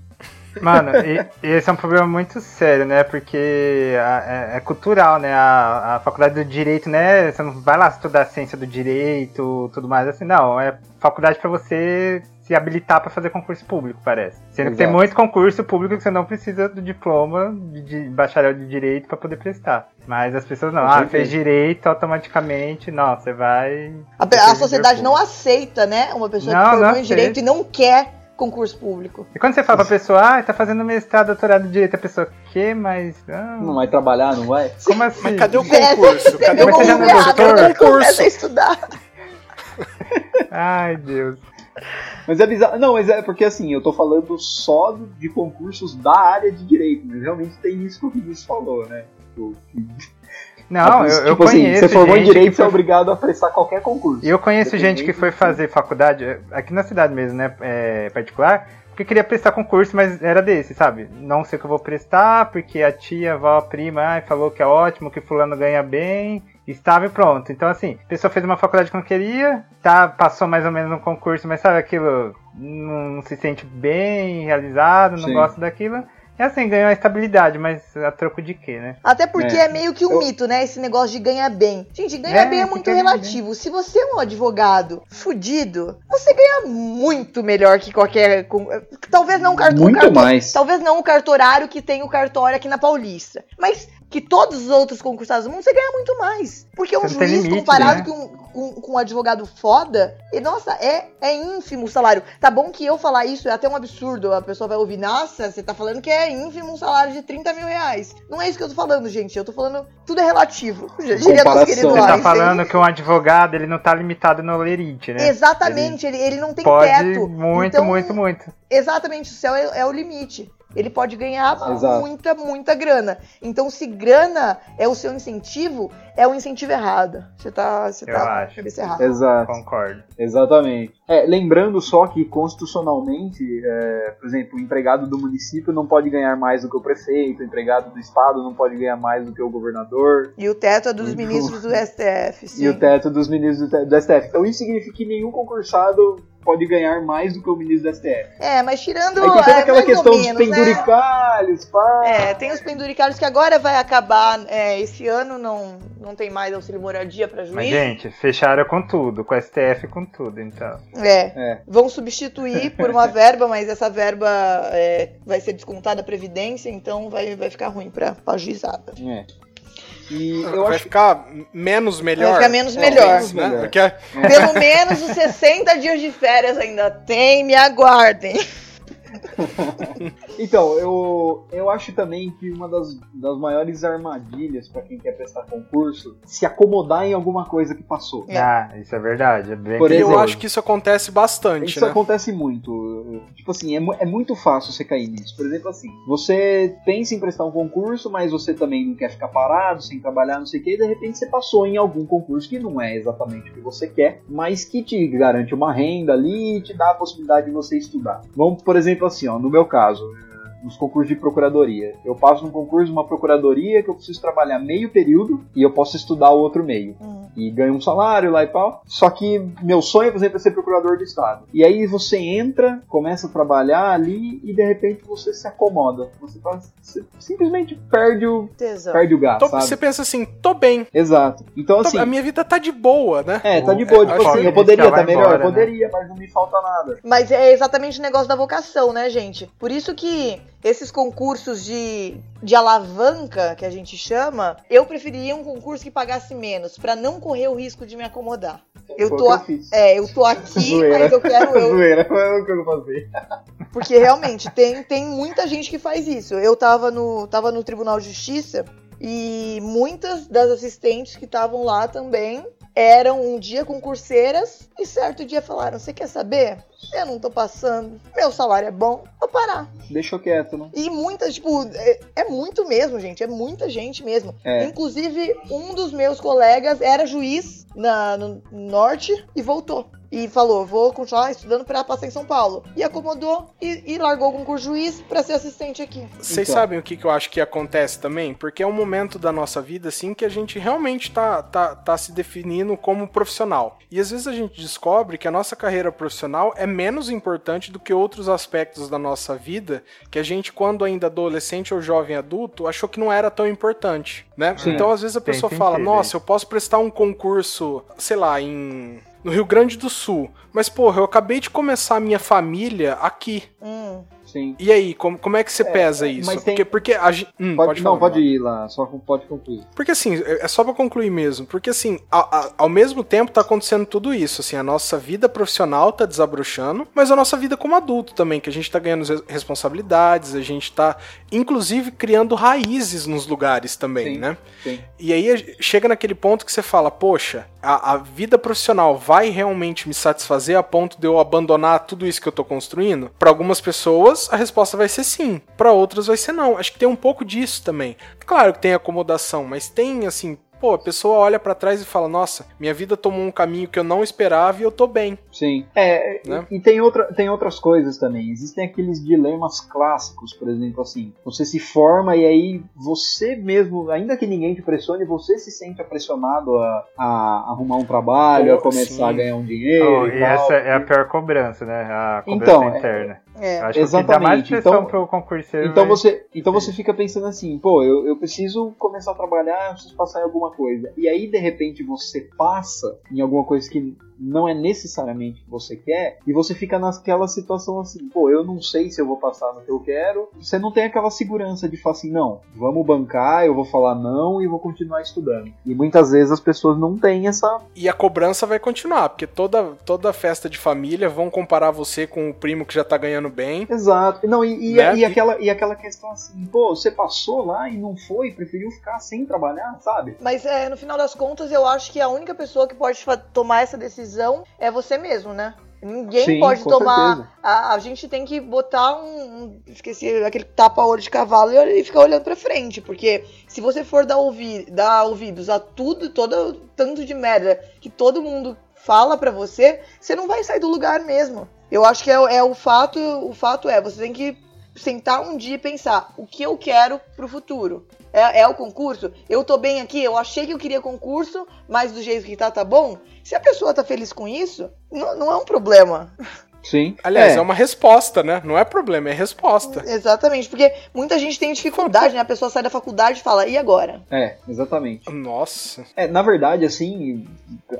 Mano, e, e esse é um problema muito sério, né? Porque a- é, é cultural, né? A, a faculdade do direito, né? Você não vai lá estudar ciência do direito, tudo mais assim, não. É faculdade pra você se habilitar pra fazer concurso público, parece. Sendo que tem Exato. muito concurso público que você não precisa do diploma de, de bacharel de direito pra poder prestar. Mas as pessoas não. Ah, fez direito automaticamente, não, você vai. A, a sociedade não aceita, né? Uma pessoa Não, que formou em direito e não quer concurso público. E quando você fala pra pessoa, ah, tá fazendo mestrado, doutorado em direito, a pessoa, que? Mas. ah, Não vai trabalhar, não vai? como assim? Mas cadê o É, concurso? Cadê o Pegou Mas você já não é concurso? Cadê o ele começa a concurso? estudar. Ai, Deus. Mas é bizarro. Não, mas é porque assim, eu tô falando só de concursos da área de direito, mas realmente tem isso que o Vinícius falou, né? Tipo, Não, eu, eu tipo assim, conheço. você formou em direito, você é obrigado a prestar qualquer concurso. Eu conheço gente que foi fazer faculdade, aqui na cidade mesmo, né? é, particular, porque queria prestar concurso, mas era desse, sabe? Não sei o que eu vou prestar, porque a tia, a avó, a prima ai, falou que é ótimo, que fulano ganha bem, estava e pronto. Então, assim, a pessoa fez uma faculdade que não queria, tá, passou mais ou menos um concurso, mas sabe aquilo, não, se sente bem realizado, não Sim. gosta daquilo. E assim, ganhou a estabilidade, mas a troco de quê, né? Até porque É. é, meio que um Eu- mito, né? Esse negócio de ganhar bem. Gente, ganhar É, bem é muito ganha relativo. Se você é um advogado fudido, você ganha muito melhor que qualquer. Talvez não o cartão. Muito mais. Talvez não o cartorário que tem o cartório aqui na Paulista. Mas que todos os outros concursados do mundo, você ganha muito mais. Porque um juiz limite, comparado né? com um. com um advogado foda, e nossa, é, é ínfimo o salário. Tá bom que eu falar isso é até um absurdo. A pessoa vai ouvir, nossa, você tá falando que é ínfimo um salário de 30 mil reais. Não é isso que eu tô falando, gente. Eu tô falando, tudo é relativo. Já diria nosso Comparação. querido Você tá falando que um advogado, ele não tá limitado no lerite, né? Exatamente, ele, ele não tem Pode teto. muito, Então, muito, muito. Exatamente, o céu é, é o limite. Ele pode ganhar Exato. muita, muita grana. Então, se grana é o seu incentivo, é o incentivo errado. Você tá, você Eu tá acho. cabeça errada. Exato. Concordo. Exatamente. É, lembrando só que constitucionalmente, é, por exemplo, o empregado do município não pode ganhar mais do que o prefeito, o empregado do estado não pode ganhar mais do que o governador, E o teto é dos Então- ministros do STF. Sim. e o teto dos ministros do, do STF. Então isso significa que nenhum concursado pode ganhar mais do que o ministro do STF. É, mas tirando. Aí tem toda é, aquela ou questão dos menos, né? penduricalhos, pá. É, tem os penduricalhos que agora vai acabar. é, esse ano não, não tem mais auxílio moradia pra juiz. Mas, gente, fecharam com tudo, com o STF com tudo, então. É. É. Vão substituir por uma verba, mas essa verba é, vai ser descontada da Previdência, então vai, vai ficar ruim pra, pra juizada. É. E eu vai acho ficar menos melhor. Vai ficar menos melhor. menos né? melhor. Porque Pelo menos os 60 dias de férias ainda tem, me aguardem. Então, eu, eu acho também que uma das, das maiores armadilhas pra quem quer prestar concurso se acomodar em alguma coisa que passou. É. Ah, isso é verdade. É bem Por eu exemplo, acho que isso acontece bastante, Isso né? acontece muito. Tipo assim, é, é muito fácil você cair nisso. Por exemplo, assim, você pensa em prestar um concurso, mas você também não quer ficar parado, sem trabalhar, não sei o que, e de repente você passou em algum concurso que não é exatamente o que você quer, mas que te garante uma renda ali e te dá a possibilidade de você estudar. Vamos, por exemplo, assim, ó, no meu caso. Nos concursos de procuradoria. Eu passo num concurso de uma procuradoria que eu preciso trabalhar meio período e eu posso estudar o outro meio Hum. e ganha um salário lá e tal. Só que meu sonho, por exemplo, é ser procurador do estado. E aí você entra, começa a trabalhar ali e de repente você se acomoda. Você, faz- você simplesmente perde o, Tesão. perde o gato, Tô- sabe? você pensa assim, tô bem. Exato. Então tô- assim, a minha vida tá de boa, né? é, tá de boa. É, tipo assim, eu poderia vai melhor, embora, eu né? poderia, mas não me falta nada. Mas é exatamente o negócio da vocação, né, gente? Por isso que esses concursos de, de alavanca, que a gente chama, eu preferiria um concurso que pagasse menos, pra não correr o risco de me acomodar. Eu tô, eu é, eu tô aqui, mas eu quero eu. Zoeira, foi o que eu fazer. Porque realmente tem, tem muita gente que faz isso. Eu tava no, tava no Tribunal de Justiça e muitas das assistentes que estavam lá também eram um dia concurseiras e certo dia falaram: Você quer saber? Eu não tô passando, meu salário é bom, vou parar. Deixa quieto, né? E muitas, tipo, é, é muito mesmo, gente, é muita gente mesmo. É. Inclusive, um dos meus colegas era juiz na, no norte e voltou. E falou, vou continuar estudando pra passar em São Paulo. E acomodou e, e largou o concurso juiz pra ser assistente aqui. Vocês Então. sabem o que, que eu acho que acontece também? Porque é um momento da nossa vida, assim, que a gente realmente tá, tá, tá se definindo como profissional. E às vezes a gente descobre que a nossa carreira profissional é menos importante do que outros aspectos da nossa vida que a gente, quando ainda adolescente ou jovem adulto, achou que não era tão importante, né? Sim. Então às vezes a pessoa fala, nossa, eu posso prestar um concurso, sei lá, em... No Rio Grande do Sul. Mas, porra, eu acabei de começar a minha família aqui. Hum. Sim. E aí, como, como é que você pesa isso? mas tem- Porque, porque a gente. Hum, Pode, pode não, falar, pode Renato. ir lá, só pode concluir. Porque assim, é é só pra concluir mesmo. Porque assim, a- a- ao mesmo tempo tá acontecendo tudo isso. Assim, a nossa vida profissional tá desabrochando, mas a nossa vida como adulto também, que a gente tá ganhando res- responsabilidades, a gente tá, inclusive, criando raízes nos lugares também, Sim. né? Sim. E aí chega naquele ponto que você fala, poxa, a, a vida profissional vai realmente me satisfazer a ponto de eu abandonar tudo isso que eu tô construindo? Para algumas pessoas, a resposta vai ser sim. Para outras vai ser não. Acho que tem um pouco disso também. Claro que tem acomodação, mas tem assim, pô, a pessoa olha para trás e fala, nossa, minha vida tomou um caminho que eu não esperava e eu tô bem. Sim. É, Né? e, e tem, outra, tem outras coisas também. Existem aqueles dilemas clássicos, por exemplo, assim. Você se forma e aí você mesmo, ainda que ninguém te pressione, você se sente pressionado a, a arrumar um trabalho, Pô, a começar sim. a ganhar um dinheiro. Oh, e e tal. essa é a pior cobrança, né? A cobrança Então, é- interna. É. Eu acho que o que dá mais Exatamente, pressão então- pro concurseiro. Então você, então você fica pensando assim, pô, eu, eu preciso começar a trabalhar, eu preciso passar em alguma coisa. E aí, de repente, você passa em alguma coisa que não é necessariamente o que você quer, e você fica naquela situação assim, pô, eu não sei se eu vou passar no que eu quero, você não tem aquela segurança de falar assim, não, vamos bancar, eu vou falar não e vou continuar estudando. E muitas vezes as pessoas não têm essa. E a cobrança vai continuar, porque toda, toda festa de família vão comparar você com o primo que já tá ganhando bem. Exato. Não, e, e, Né? e aquela, e aquela questão assim, pô, você passou lá e não foi, preferiu ficar sem trabalhar, sabe? Mas é, no final das contas, eu acho que a única pessoa que pode tomar essa decisão é você mesmo, né? Ninguém Sim, pode tomar. A, a gente tem que botar um. um- esqueci aquele tapa-olho de cavalo e, e ficar olhando pra frente. Porque se você for dar, ouvi, dar ouvidos a tudo, todo tanto de merda que todo mundo fala pra você, você não vai sair do lugar mesmo. Eu acho que é, o- é o fato. O fato é, você tem que sentar um dia e pensar o que eu quero pro futuro. É, é o concurso? Eu tô bem aqui, eu achei que eu queria concurso, mas do jeito que tá, tá bom. Se a pessoa tá feliz com isso, não, não é um problema. Sim. Aliás, é. uma resposta, né? Não é problema, é resposta. Exatamente, porque muita gente tem dificuldade, né? A pessoa sai da faculdade e fala, e agora? É, exatamente. Nossa. É, na verdade, assim,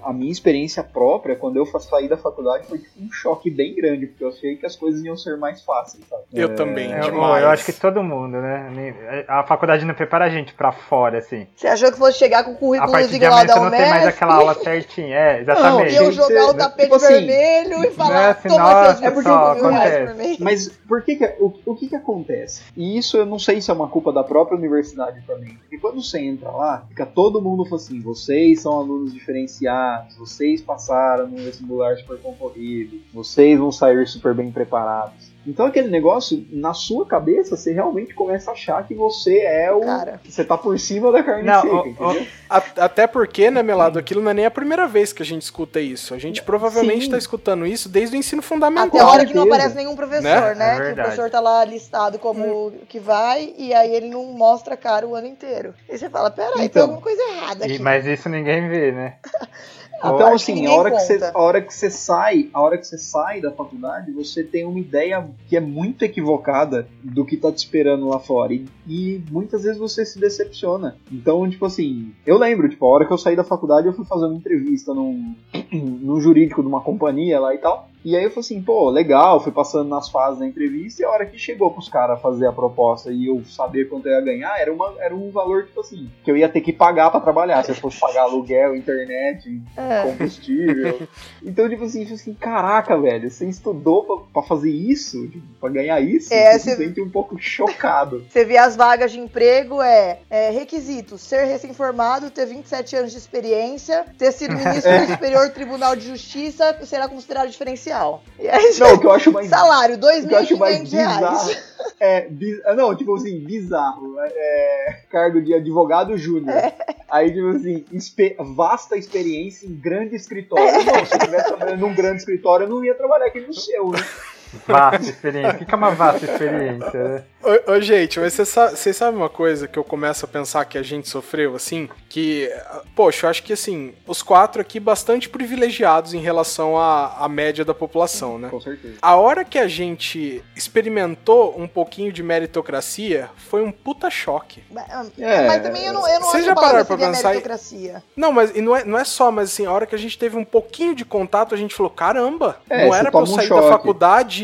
a minha experiência própria, quando eu saí da faculdade, foi tipo um choque bem grande, porque eu achei que as coisas iam ser mais fáceis, sabe? Eu É, também, É, demais. eu acho que todo mundo, né? A faculdade não prepara a gente pra fora, assim. Você achou que fosse chegar com o currículozinho lá da você não tem mais aquela aula certinha. É, exatamente. E eu jogar o né? tapete Tipo assim, vermelho e falar, assim, toma seus 25 só, acontece. Mas por que, que o, o que que acontece? E isso eu não sei se é uma culpa da própria universidade também. Porque quando você entra lá, fica todo mundo falando assim: vocês são alunos diferenciados, vocês passaram no vestibular super concorrido, vocês vão sair super bem preparados. Então aquele negócio, na sua cabeça, você realmente começa a achar que você é o. Cara. que você tá por cima da carne Não, seca, o- entendeu? A- Até porque, né, Melado, aquilo não é nem a primeira vez que a gente escuta isso. A gente provavelmente Sim. tá escutando isso desde o ensino fundamental. Até a hora que não aparece nenhum professor, Né? né? É que o professor tá lá listado como que vai e aí ele não mostra a cara o ano inteiro. E você fala, peraí, tem Então. alguma coisa errada aqui. E- mas isso ninguém vê, né? Então, assim, a hora que, você, a hora que você sai, a hora que você sai da faculdade, você tem uma ideia que é muito equivocada do que tá te esperando lá fora. E, e muitas vezes você se decepciona. Então, tipo assim, eu lembro, tipo, a hora que eu saí da faculdade, eu fui fazer uma entrevista num, num jurídico de uma companhia lá e tal. E aí eu falei assim, pô, legal, fui passando nas fases da entrevista e a hora que chegou pros caras fazer a proposta e eu saber quanto eu ia ganhar, era, uma, era um valor, tipo assim, que eu ia ter que pagar pra trabalhar. Se eu fosse pagar aluguel, internet, É. combustível. Então, tipo assim, tipo assim, caraca, velho, você estudou pra, pra fazer isso? Tipo, Pra ganhar isso? É, você se sente um pouco chocado. Você vê as vagas de emprego, é, é requisito ser recém-formado, ter 27 anos de experiência, ter sido ministro do Superior Tribunal de Justiça, será considerado diferencial. E aí, Não, o que eu acho mais. salário, o que eu acho mais 2.500 reais. bizarro. É, bi- ah, não, tipo assim, bizarro. É, cargo de advogado júnior. Aí, tipo assim, espe- vasta experiência em grande escritório. Não, se eu estivesse trabalhando num grande escritório, eu não ia trabalhar aqui no seu, né? Vasta experiência. O que é uma vasta experiência, né? Ô, ô, gente, mas vocês sa- vocês sabem uma coisa que eu começo a pensar que a gente sofreu, assim? Que, poxa, eu acho que, assim, os quatro aqui bastante privilegiados em relação à, à média da população, né? Com certeza. A hora que a gente experimentou um pouquinho de meritocracia, foi um puta choque. É, mas também eu não, eu não Vocês acho já pararam pra seria pensar meritocracia. Não, mas e não, é, não é só, mas assim, a hora que a gente teve um pouquinho de contato, a gente falou, caramba, É, não era pra eu toma um sair da faculdade,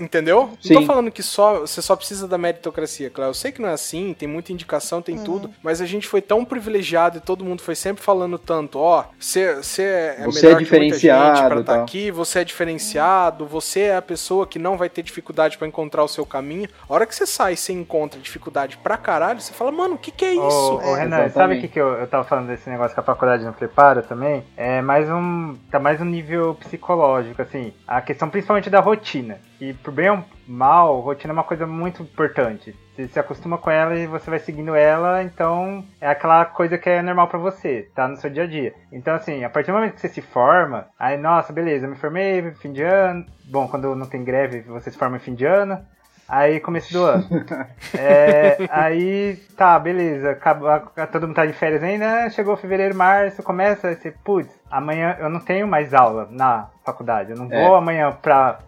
entendeu? Não Sim. tô falando que só você só precisa da meritocracia, claro. Eu sei que não é assim, tem muita indicação, tem Uhum. tudo, mas a gente foi tão privilegiado e todo mundo foi sempre falando tanto, ó, você você é Você melhor é que muita gente diferenciado pra e estar tal. aqui, você é diferenciado, você é a pessoa que não vai ter dificuldade pra encontrar o seu caminho. A hora que você sai e você encontra dificuldade pra caralho, você fala, mano, o que que é isso? Ô, ô, É. Renan, sabe o que, que eu, eu tava falando desse negócio que a faculdade não prepara também? É mais um. Tá mais um nível psicológico, assim. A questão principalmente da rotina. E por bem ou mal, rotina é uma coisa muito importante. Você se acostuma com ela e você vai seguindo ela, então é aquela coisa que é normal pra você, tá no seu dia a dia. Então, assim, a partir do momento que você se forma, aí, nossa, beleza, me formei, fim de ano. Bom, quando não tem greve, você se forma em fim de ano. Aí começo do ano. É, aí, tá, beleza. Acaba, todo mundo tá de férias ainda. Chegou fevereiro, março, começa a ser, putz, amanhã eu não tenho mais aula na faculdade. Eu não É. vou amanhã pra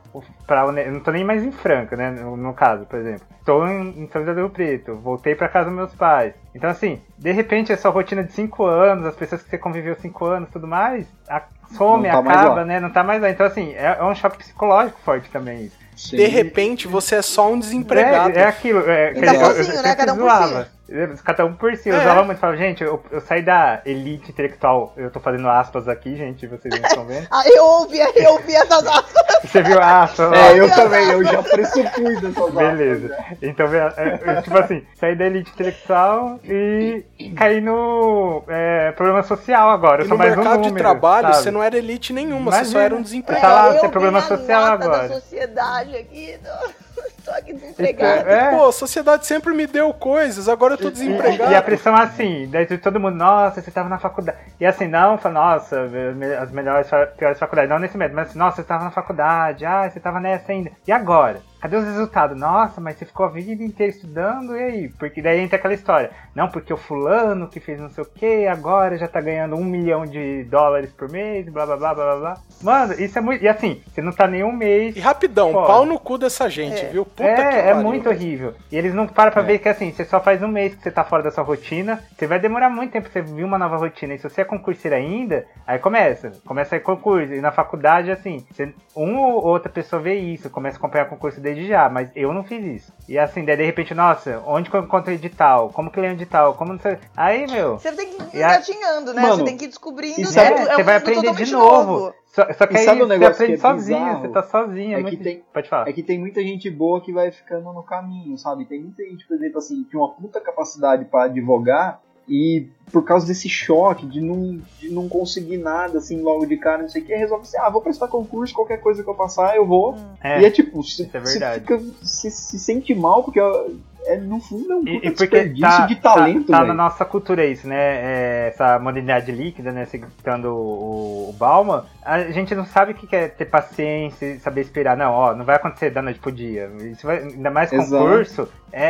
pra eu não tô nem mais em Franca, né? No, no caso, por exemplo. Tô em, em São José do Rio Preto, voltei pra casa dos meus pais. Então, assim, de repente, a sua rotina de 5 anos, as pessoas que você conviveu 5 anos tudo mais, a- some, tá acaba, né? Não tá mais lá. Então, assim, é, é um choque psicológico forte também isso. Sim. De repente, você é só um desempregado. É, é aquilo. É, tá dizer, eu- eu sozinho, né? Cada um por zoava. Eu- Cada um por si. Eu É. usava muito. Falava, gente, eu, eu saí da elite intelectual. Eu tô fazendo aspas aqui, gente, vocês não estão vendo. Ah, eu ouvi, eu ouvi essas aspas. Você viu aspas? lá? É, eu também, eu já pressupus dessas Beleza. Então, é, é, é, tipo assim, saí da elite intelectual e caí no é, problema social agora. Eu E sou no mais um mercado de número, trabalho, sabe? você não era elite nenhuma, você só Imagina. era um Tá desempregado. lá, eu você é problema social agora. da sociedade aqui. Tô aqui desempregado. É. Pô, a sociedade sempre me deu coisas, agora eu tô desempregado. E a pressão assim, daí todo mundo, nossa, você tava na faculdade. E assim, não, fala, nossa, as melhores, piores faculdades, não nesse método, mas assim, nossa, você tava na faculdade, ah, você tava nessa ainda. E agora? Cadê os resultados? Nossa, mas você ficou a vida inteira estudando, e aí? Porque daí entra aquela história. Não, porque o fulano que fez não sei o que, agora já tá ganhando um milhão de dólares por mês, blá blá blá blá blá. Mano, isso é muito. E assim, você não tá nenhum mês E rapidão, Foda. pau no cu dessa gente, É. viu? Puta é, que é muito horrível. E eles não param pra É. ver que assim, você só faz um mês que você tá fora da sua rotina, você vai demorar muito tempo pra você vir uma nova rotina. E se você é concurseiro ainda, aí começa. Começa aí concurso. E na faculdade, assim, você, um ou outra pessoa vê isso, começa a acompanhar concurso desde já, mas eu não fiz isso. E assim, daí de repente, nossa, onde que eu encontro edital? Como que um edital? Como não sei. Aí, meu. Você tem que ir E a- engatinhando, né? Mano, você tem que ir descobrindo. e né? É, É, um você vai aprender de totalmente novo. Só, só que E aí sabe um você negócio aprende é sozinho, você tá sozinho. É, É que tem- Pode falar. É que tem muita gente boa que vai ficando no caminho, sabe? Tem muita gente, por exemplo, assim, que tem uma puta capacidade pra advogar e por causa desse choque de não, de não conseguir nada, assim, logo de cara, não sei o que, resolve assim, ah, vou prestar concurso, qualquer coisa que eu passar, eu vou. É. E é tipo, você isso é verdade. fica, se, se sente mal, porque ó, é, no fundo é um E, e porque tá, de talento, tá, tá na nossa cultura isso, né? É, essa modernidade líquida, né? Citando o, o Bauman, a gente não sabe o que é ter paciência, saber esperar. Não, ó, não vai acontecer da noite pro dia. Isso vai, ainda mais Exato. concurso, é,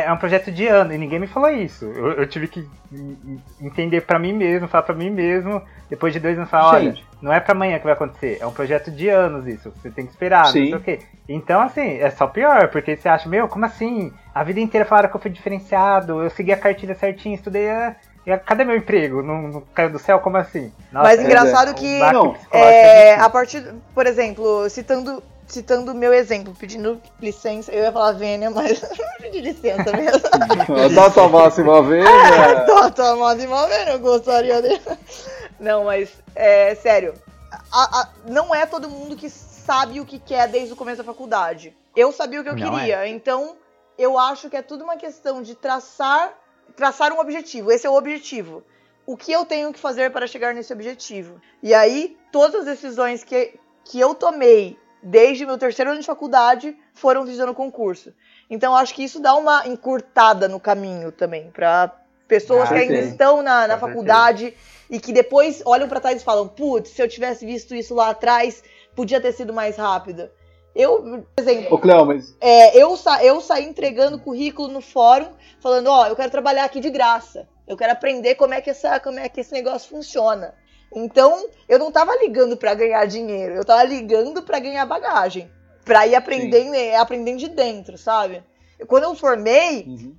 é um projeto de ano e ninguém me falou isso. Eu, eu tive que en- en- entender pra mim mesmo, falar pra mim mesmo, depois de dois anos, falar, olha, Gente. não é pra amanhã que vai acontecer, é um projeto de anos isso. Você tem que esperar, Sim. não sei o quê. Então, assim, é só pior, porque você acha, meu, como assim? A vida inteira falaram que eu fui diferenciado, eu segui a cartilha certinho, estudei a. e a- Cadê meu emprego? Não, não caiu do céu? Como assim? Nossa, Mas é- engraçado um que baque Não, é É, a partir, por exemplo, citando citando o meu exemplo, pedindo licença, eu ia falar Vênia, mas pedi licença mesmo. A data máxima vez, né? Dota máxima Vênia, eu gostaria de. Não, mas é sério. a- a- não é todo mundo que sabe o que quer desde o começo da faculdade. Eu sabia o que eu Não queria, então eu acho que é tudo uma questão de traçar traçar um objetivo. Esse é o objetivo. O que eu tenho que fazer para chegar nesse objetivo? E aí, todas as decisões que, que eu tomei desde meu terceiro ano de faculdade foram visando o concurso. Então, acho que isso dá uma encurtada no caminho também, para pessoas Ah, que ainda sim. estão na, na faculdade e que depois olham para trás e falam: putz, se eu tivesse visto isso lá atrás, podia ter sido mais rápido. Eu, por exemplo, Ô, Cléo, mas é, eu, sa eu saí entregando currículo no fórum, falando, ó, eu quero trabalhar aqui de graça. Eu quero aprender como é que, essa, como é que esse negócio funciona. Então, eu não tava ligando pra ganhar dinheiro, eu tava ligando pra ganhar bagagem. Pra ir aprendendo, é, aprendendo de dentro, sabe? Quando eu formei, Uhum.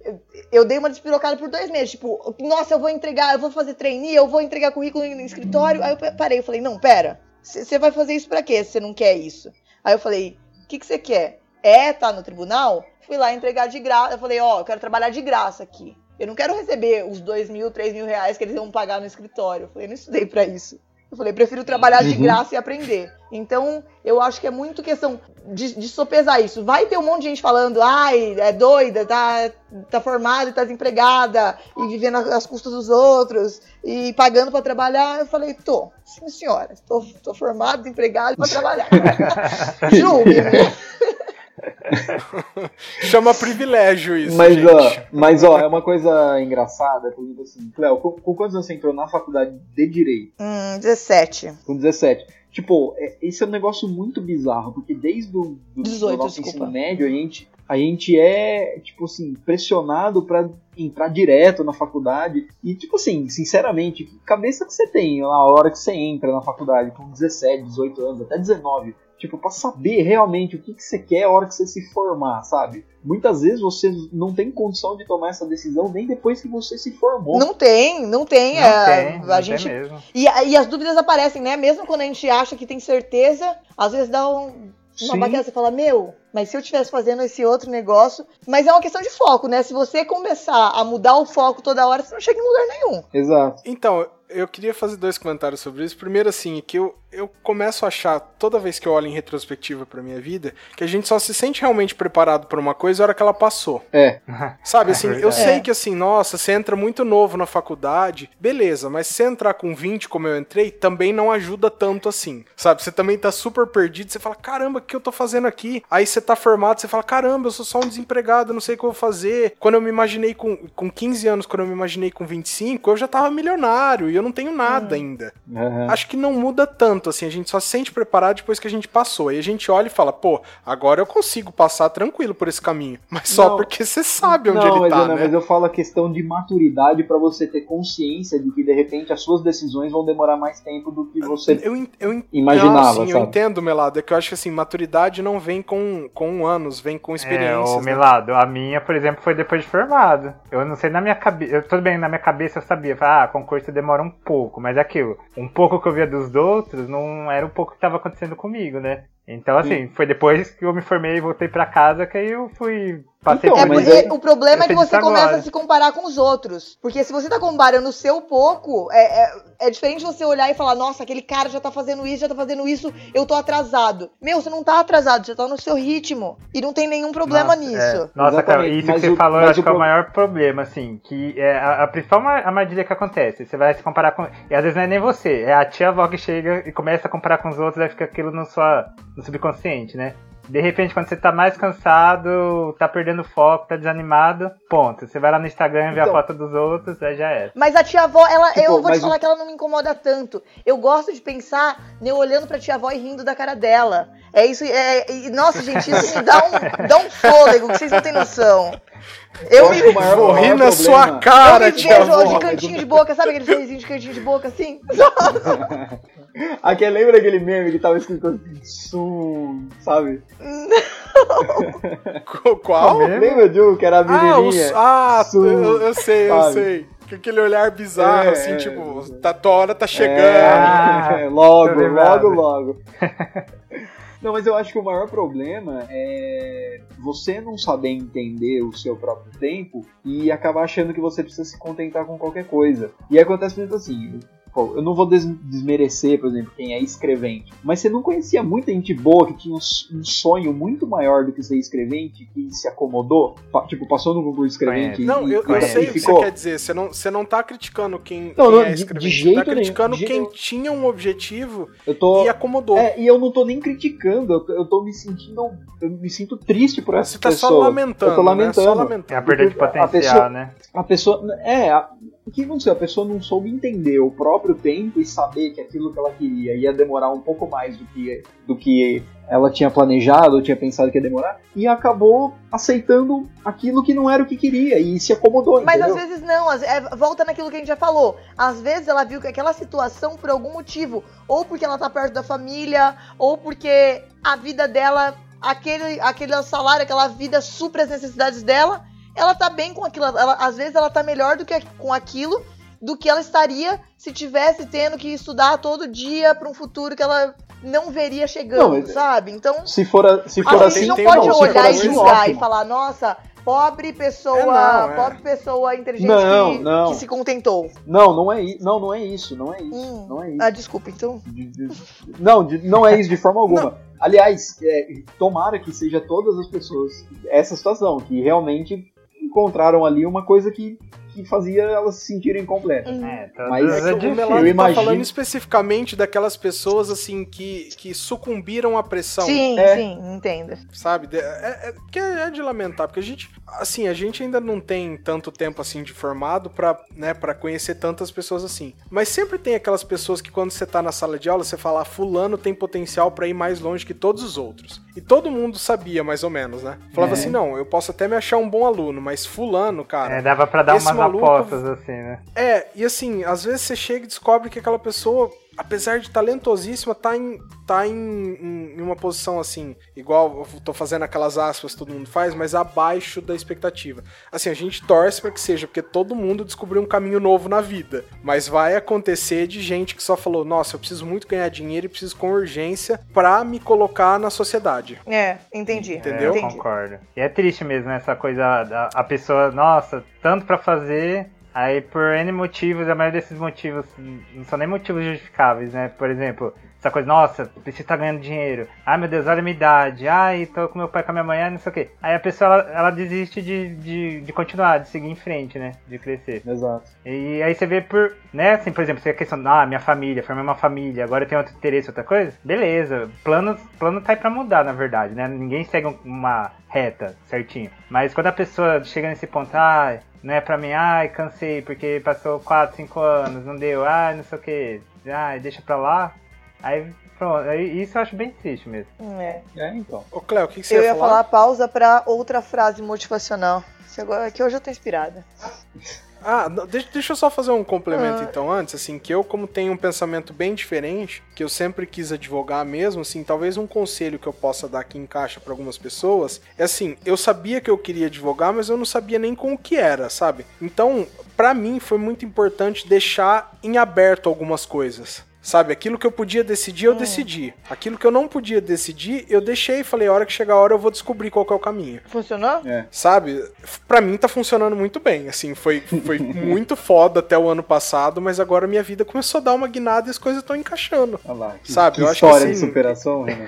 eu dei uma despirocada por dois meses. Tipo, nossa, eu vou entregar, eu vou fazer trainee, eu vou entregar currículo no escritório. Aí eu parei, eu falei, não, pera, você vai fazer isso pra quê se você não quer isso? Aí eu falei, o que você quer? É tá no tribunal? Fui lá entregar de graça. Eu falei, ó, eu quero trabalhar de graça aqui. Eu não quero receber os dois mil, três mil reais que eles vão pagar no escritório. Eu falei, não estudei pra isso. Eu falei, prefiro trabalhar de Uhum. graça e aprender. Então, eu acho que é muito questão de, de sopesar isso. Vai ter um monte de gente falando, ai, é doida, tá, tá formada e tá desempregada, e vivendo às custas dos outros, e pagando pra trabalhar. Eu falei, tô, sim senhora, tô, tô formado, desempregado e pra trabalhar. Julgue-me. Chama privilégio isso, Mas, gente. ó, mas, ó, é uma coisa engraçada, por exemplo assim, Cléo, com, com quantos anos você entrou na faculdade de Direito? Hum, 17. Com 17. Tipo, é- esse é um negócio muito bizarro, porque desde o do, do 18, nosso desculpa. ensino médio, a gente, a gente é, tipo assim, pressionado pra entrar direto na faculdade. E, tipo assim, sinceramente, que cabeça que você tem na hora que você entra na faculdade, com 17, 18 anos, até 19? Tipo, pra saber realmente o que, que você quer a hora que você se formar, sabe? Muitas vezes você não tem condição de tomar essa decisão nem depois que você se formou. Não tem, não tem. Não é, tem, não a tem gente mesmo. E, e as dúvidas aparecem, né? Mesmo quando a gente acha que tem certeza, às vezes dá um, uma Sim. baqueta, você fala, meu, mas se eu estivesse fazendo esse outro negócio. Mas é uma questão de foco, né? Se você começar a mudar o foco toda hora, você não chega em lugar nenhum. Exato. Então, eu queria fazer dois comentários sobre isso. Primeiro, assim, que eu, eu começo a achar, toda vez que eu olho em retrospectiva pra minha vida, que a gente só se sente realmente preparado pra uma coisa a hora que ela passou. É. Sabe, É assim, eu verdade. sei É. que assim, nossa, você entra muito novo na faculdade, beleza, mas se você entrar com 20 como eu entrei, também não ajuda tanto assim. Sabe, você também tá super perdido, você fala, caramba, o que eu tô fazendo aqui? Aí você tá formado, você fala, caramba, eu sou só um desempregado, eu não sei o que eu vou fazer. Quando eu me imaginei com, com 15 anos, quando eu me imaginei com 25, eu já tava milionário e eu não tenho nada ainda. Aham. Acho que não muda tanto, assim, a gente só se sente preparado depois que a gente passou. Aí a gente olha e fala, pô, agora eu consigo passar tranquilo por esse caminho. Mas só Não. porque você sabe onde não, ele mas, tá, Ana, né? mas eu falo a questão de maturidade pra você ter consciência de que de repente as suas decisões vão demorar mais tempo do que você Eu, eu en- imaginava, Não, sim, eu entendo, Melado. É que eu acho que assim, maturidade não vem com, com anos, vem com É, experiências. o né? Milado, a minha, por exemplo, foi depois de formado. Eu não sei na minha cabeça. Tudo bem, na minha cabeça eu sabia. Ah, concurso demora um pouco, mas é aquilo. Um pouco que eu via dos outros não era um pouco que estava acontecendo comigo, né? Então, assim, foi depois que eu me formei e voltei pra casa que aí eu fui. Passei Então, É, é- o problema é que você começa agora. a se comparar com os outros. Porque se você tá comparando o seu pouco, é, é, é diferente você olhar e falar, nossa, aquele cara já tá fazendo isso, já tá fazendo isso, eu tô atrasado. Meu, você não tá atrasado, você tá no seu ritmo. E não tem nenhum problema Nossa, nisso. é. Nossa, cara, isso que mas você o- falou, eu acho o que é o maior problema, assim, que é a, a principal ma- armadilha que acontece. Você vai se comparar com. E às vezes não é nem você, é a tia avó que chega e começa a comparar com os outros, aí fica aquilo no, sua, no subconsciente, né? De repente, quando você tá mais cansado, tá perdendo foco, tá desanimado, ponto. Você vai lá no Instagram, vê a Então- foto dos outros, aí já é. Mas a tia avó, ela, Tipo, eu vou te falar que ela não me incomoda tanto. Eu gosto de pensar né, olhando pra tia avó e rindo da cara dela. É isso. É, e, nossa, gente, isso me dá um, dá um fôlego que vocês não têm noção. Eu acho me, o o rir na sua cara, eu me vejo de cantinho de boca, sabe aquele sorrisinho de cantinho de boca assim? Aquele, lembra aquele meme que tava escrito assim, sum, sabe? Qual? Mesmo? Lembra de um que era a Ah, menininha? ah Su- eu, eu sei, eu sabe? sei. Com aquele olhar bizarro, É, assim, é. tipo, tá, tua hora tá chegando. Ah, É, logo, logo, logo. Não, mas eu acho que o maior problema é você não saber entender o seu próprio tempo e acabar achando que você precisa se contentar com qualquer coisa. E acontece exemplo assim, pô, eu não vou des- desmerecer, por exemplo, quem é escrevente, mas você não conhecia muita gente boa que tinha um, um sonho muito maior do que ser escrevente que se acomodou, Pa- tipo, passou no concurso de escrevente e, Não, eu, eu sei e o que ficou. você quer dizer. Você não, você não tá criticando quem, Não, quem não, é de- de escrevente. jeito você tá nenhum, criticando de quem jeito- tinha um objetivo Eu tô e acomodou. É, e eu não tô nem criticando, eu tô, eu tô me sentindo. Eu me sinto triste por essa Você tá pessoa. só lamentando, Eu tô né? lamentando. Só É a lamentando. perda de Porque a potencial, pessoa- né? A pessoa. É, a, o que aconteceu? A pessoa não soube entender o próprio tempo e saber que aquilo que ela queria ia demorar um pouco mais do que, do que ela tinha planejado ou tinha pensado que ia demorar, e acabou aceitando aquilo que não era o que queria e se acomodou. Mas entendeu? às vezes não, é, volta naquilo que a gente já falou. Às vezes ela viu que aquela situação por algum motivo, ou porque ela tá perto da família, ou porque a vida dela, aquele, aquele salário, aquela vida supra as necessidades dela, ela tá bem com aquilo. Ela- às vezes ela tá melhor do que com aquilo do que ela estaria se tivesse tendo que estudar todo dia para um futuro que ela não veria chegando, Não, mas- sabe? Então, Se for, a- se for a assim, gente não pode for olhar e assim, julgar e falar, nossa, pobre pessoa, É, não, é. pobre pessoa inteligente Não, que, não. que se contentou. Não, não é, não, não é isso, não é isso. Hum. Não é isso. Ah, desculpa, então. De- de- não, de- não é isso de forma alguma. Aliás, é, tomara que seja todas as pessoas essa situação, que realmente encontraram ali uma coisa que, que fazia elas se sentirem completas. Hum. É, todas Mas é É que o difícil. Melado Eu tá imagino- falando especificamente daquelas pessoas assim que, que sucumbiram à pressão, Sim, É. sim, entendo. sabe? É, é, é de lamentar, porque a gente, assim, a gente ainda não tem tanto tempo assim de formado pra, né, pra conhecer tantas pessoas assim. Mas sempre tem aquelas pessoas que quando você tá na sala de aula, você fala, ah, fulano tem potencial pra ir mais longe que todos os outros. E todo mundo sabia, mais ou menos, né? Falava É. assim, não, eu posso até me achar um bom aluno, mas fulano, cara, É, dava pra dar umas maluco- apostas assim, né? É, e assim, às vezes você chega e descobre que aquela pessoa apesar de talentosíssima, tá em, tá em, em, em uma posição assim, igual eu tô fazendo aquelas aspas que todo mundo faz, mas abaixo da expectativa. Assim, a gente torce para que seja, porque todo mundo descobriu um caminho novo na vida. Mas vai acontecer de gente que só falou: nossa, eu preciso muito ganhar dinheiro e preciso com urgência pra me colocar na sociedade. É, entendi. Entendeu? É, eu Entendi. concordo. E é triste mesmo essa coisa, da a pessoa, nossa, tanto pra fazer, aí por N motivos, a maioria desses motivos não são nem motivos justificáveis, né? Por exemplo, essa coisa, nossa, preciso estar ganhando dinheiro. Ai meu Deus, olha a minha idade. Ai, tô com meu pai com a minha mãe, ai, não sei o quê. Aí a pessoa, ela, ela desiste de, de, de continuar, de seguir em frente, né? De crescer. Exato. E aí você vê por, né, assim, por exemplo, você a questão, ah, minha família, formei uma família, agora eu tenho outro interesse, outra coisa, beleza, plano, plano tá aí pra mudar, na verdade, né, ninguém segue um- uma reta certinho, mas quando a pessoa chega nesse ponto, ah, não é pra mim, ai, cansei, porque passou 4, 5 anos, não deu, ai, não sei o que, ai, deixa pra lá, aí, pronto, isso eu acho bem triste mesmo. É. É, então. Ô, Cléo, o que, que você Eu ia ia falar? falar pausa pra outra frase motivacional. Que hoje eu tô inspirada. Ah, deixa, deixa eu só fazer um complemento Ah. então antes, assim, que eu como tenho um pensamento bem diferente, que eu sempre quis advogar mesmo, assim, talvez um conselho que eu possa dar que encaixa pra algumas pessoas, é assim, eu sabia que eu queria advogar, mas eu não sabia nem com o que era, sabe? Então, pra mim foi muito importante deixar em aberto algumas coisas. Sabe, aquilo que eu podia decidir, eu decidi. Aquilo que eu não podia decidir, eu deixei e falei, a hora que chegar a hora eu vou descobrir qual que é o caminho Funcionou? É. sabe? Pra mim tá funcionando muito bem. Assim, foi, foi muito foda até o ano passado, mas agora minha vida começou a dar uma guinada e as coisas estão encaixando. Olha lá. Que, Sabe, que eu acho que história de assim- superação, Renan.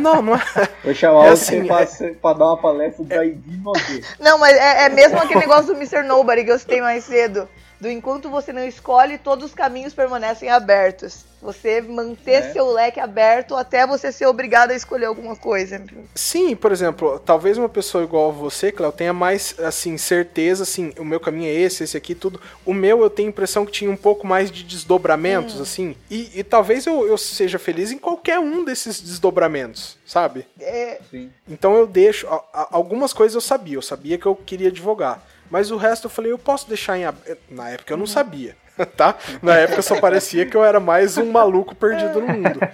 Não, não é. Vou chamar É você assim, pra, é- pra dar uma palestra da Ivy Nogueira. Não, mas é, é mesmo aquele negócio do Mr. Nobody que eu citei mais cedo. Do enquanto você não escolhe, todos os caminhos permanecem abertos. Você manter É. seu leque aberto até você ser obrigado a escolher alguma coisa. Sim, por exemplo, talvez uma pessoa igual a você, Cléo, tenha mais, assim, certeza, assim, o meu caminho é esse, esse aqui, tudo. O meu, eu tenho a impressão que tinha um pouco mais de desdobramentos, assim. E, e talvez eu, eu seja feliz em qualquer um desses desdobramentos, sabe? É, Sim. Então eu deixo. a- a- Algumas coisas eu sabia, eu sabia que eu queria advogar. Mas o resto eu falei, eu posso deixar em. ab- Na época eu não sabia, tá? Na época só parecia que eu era mais um maluco perdido no mundo.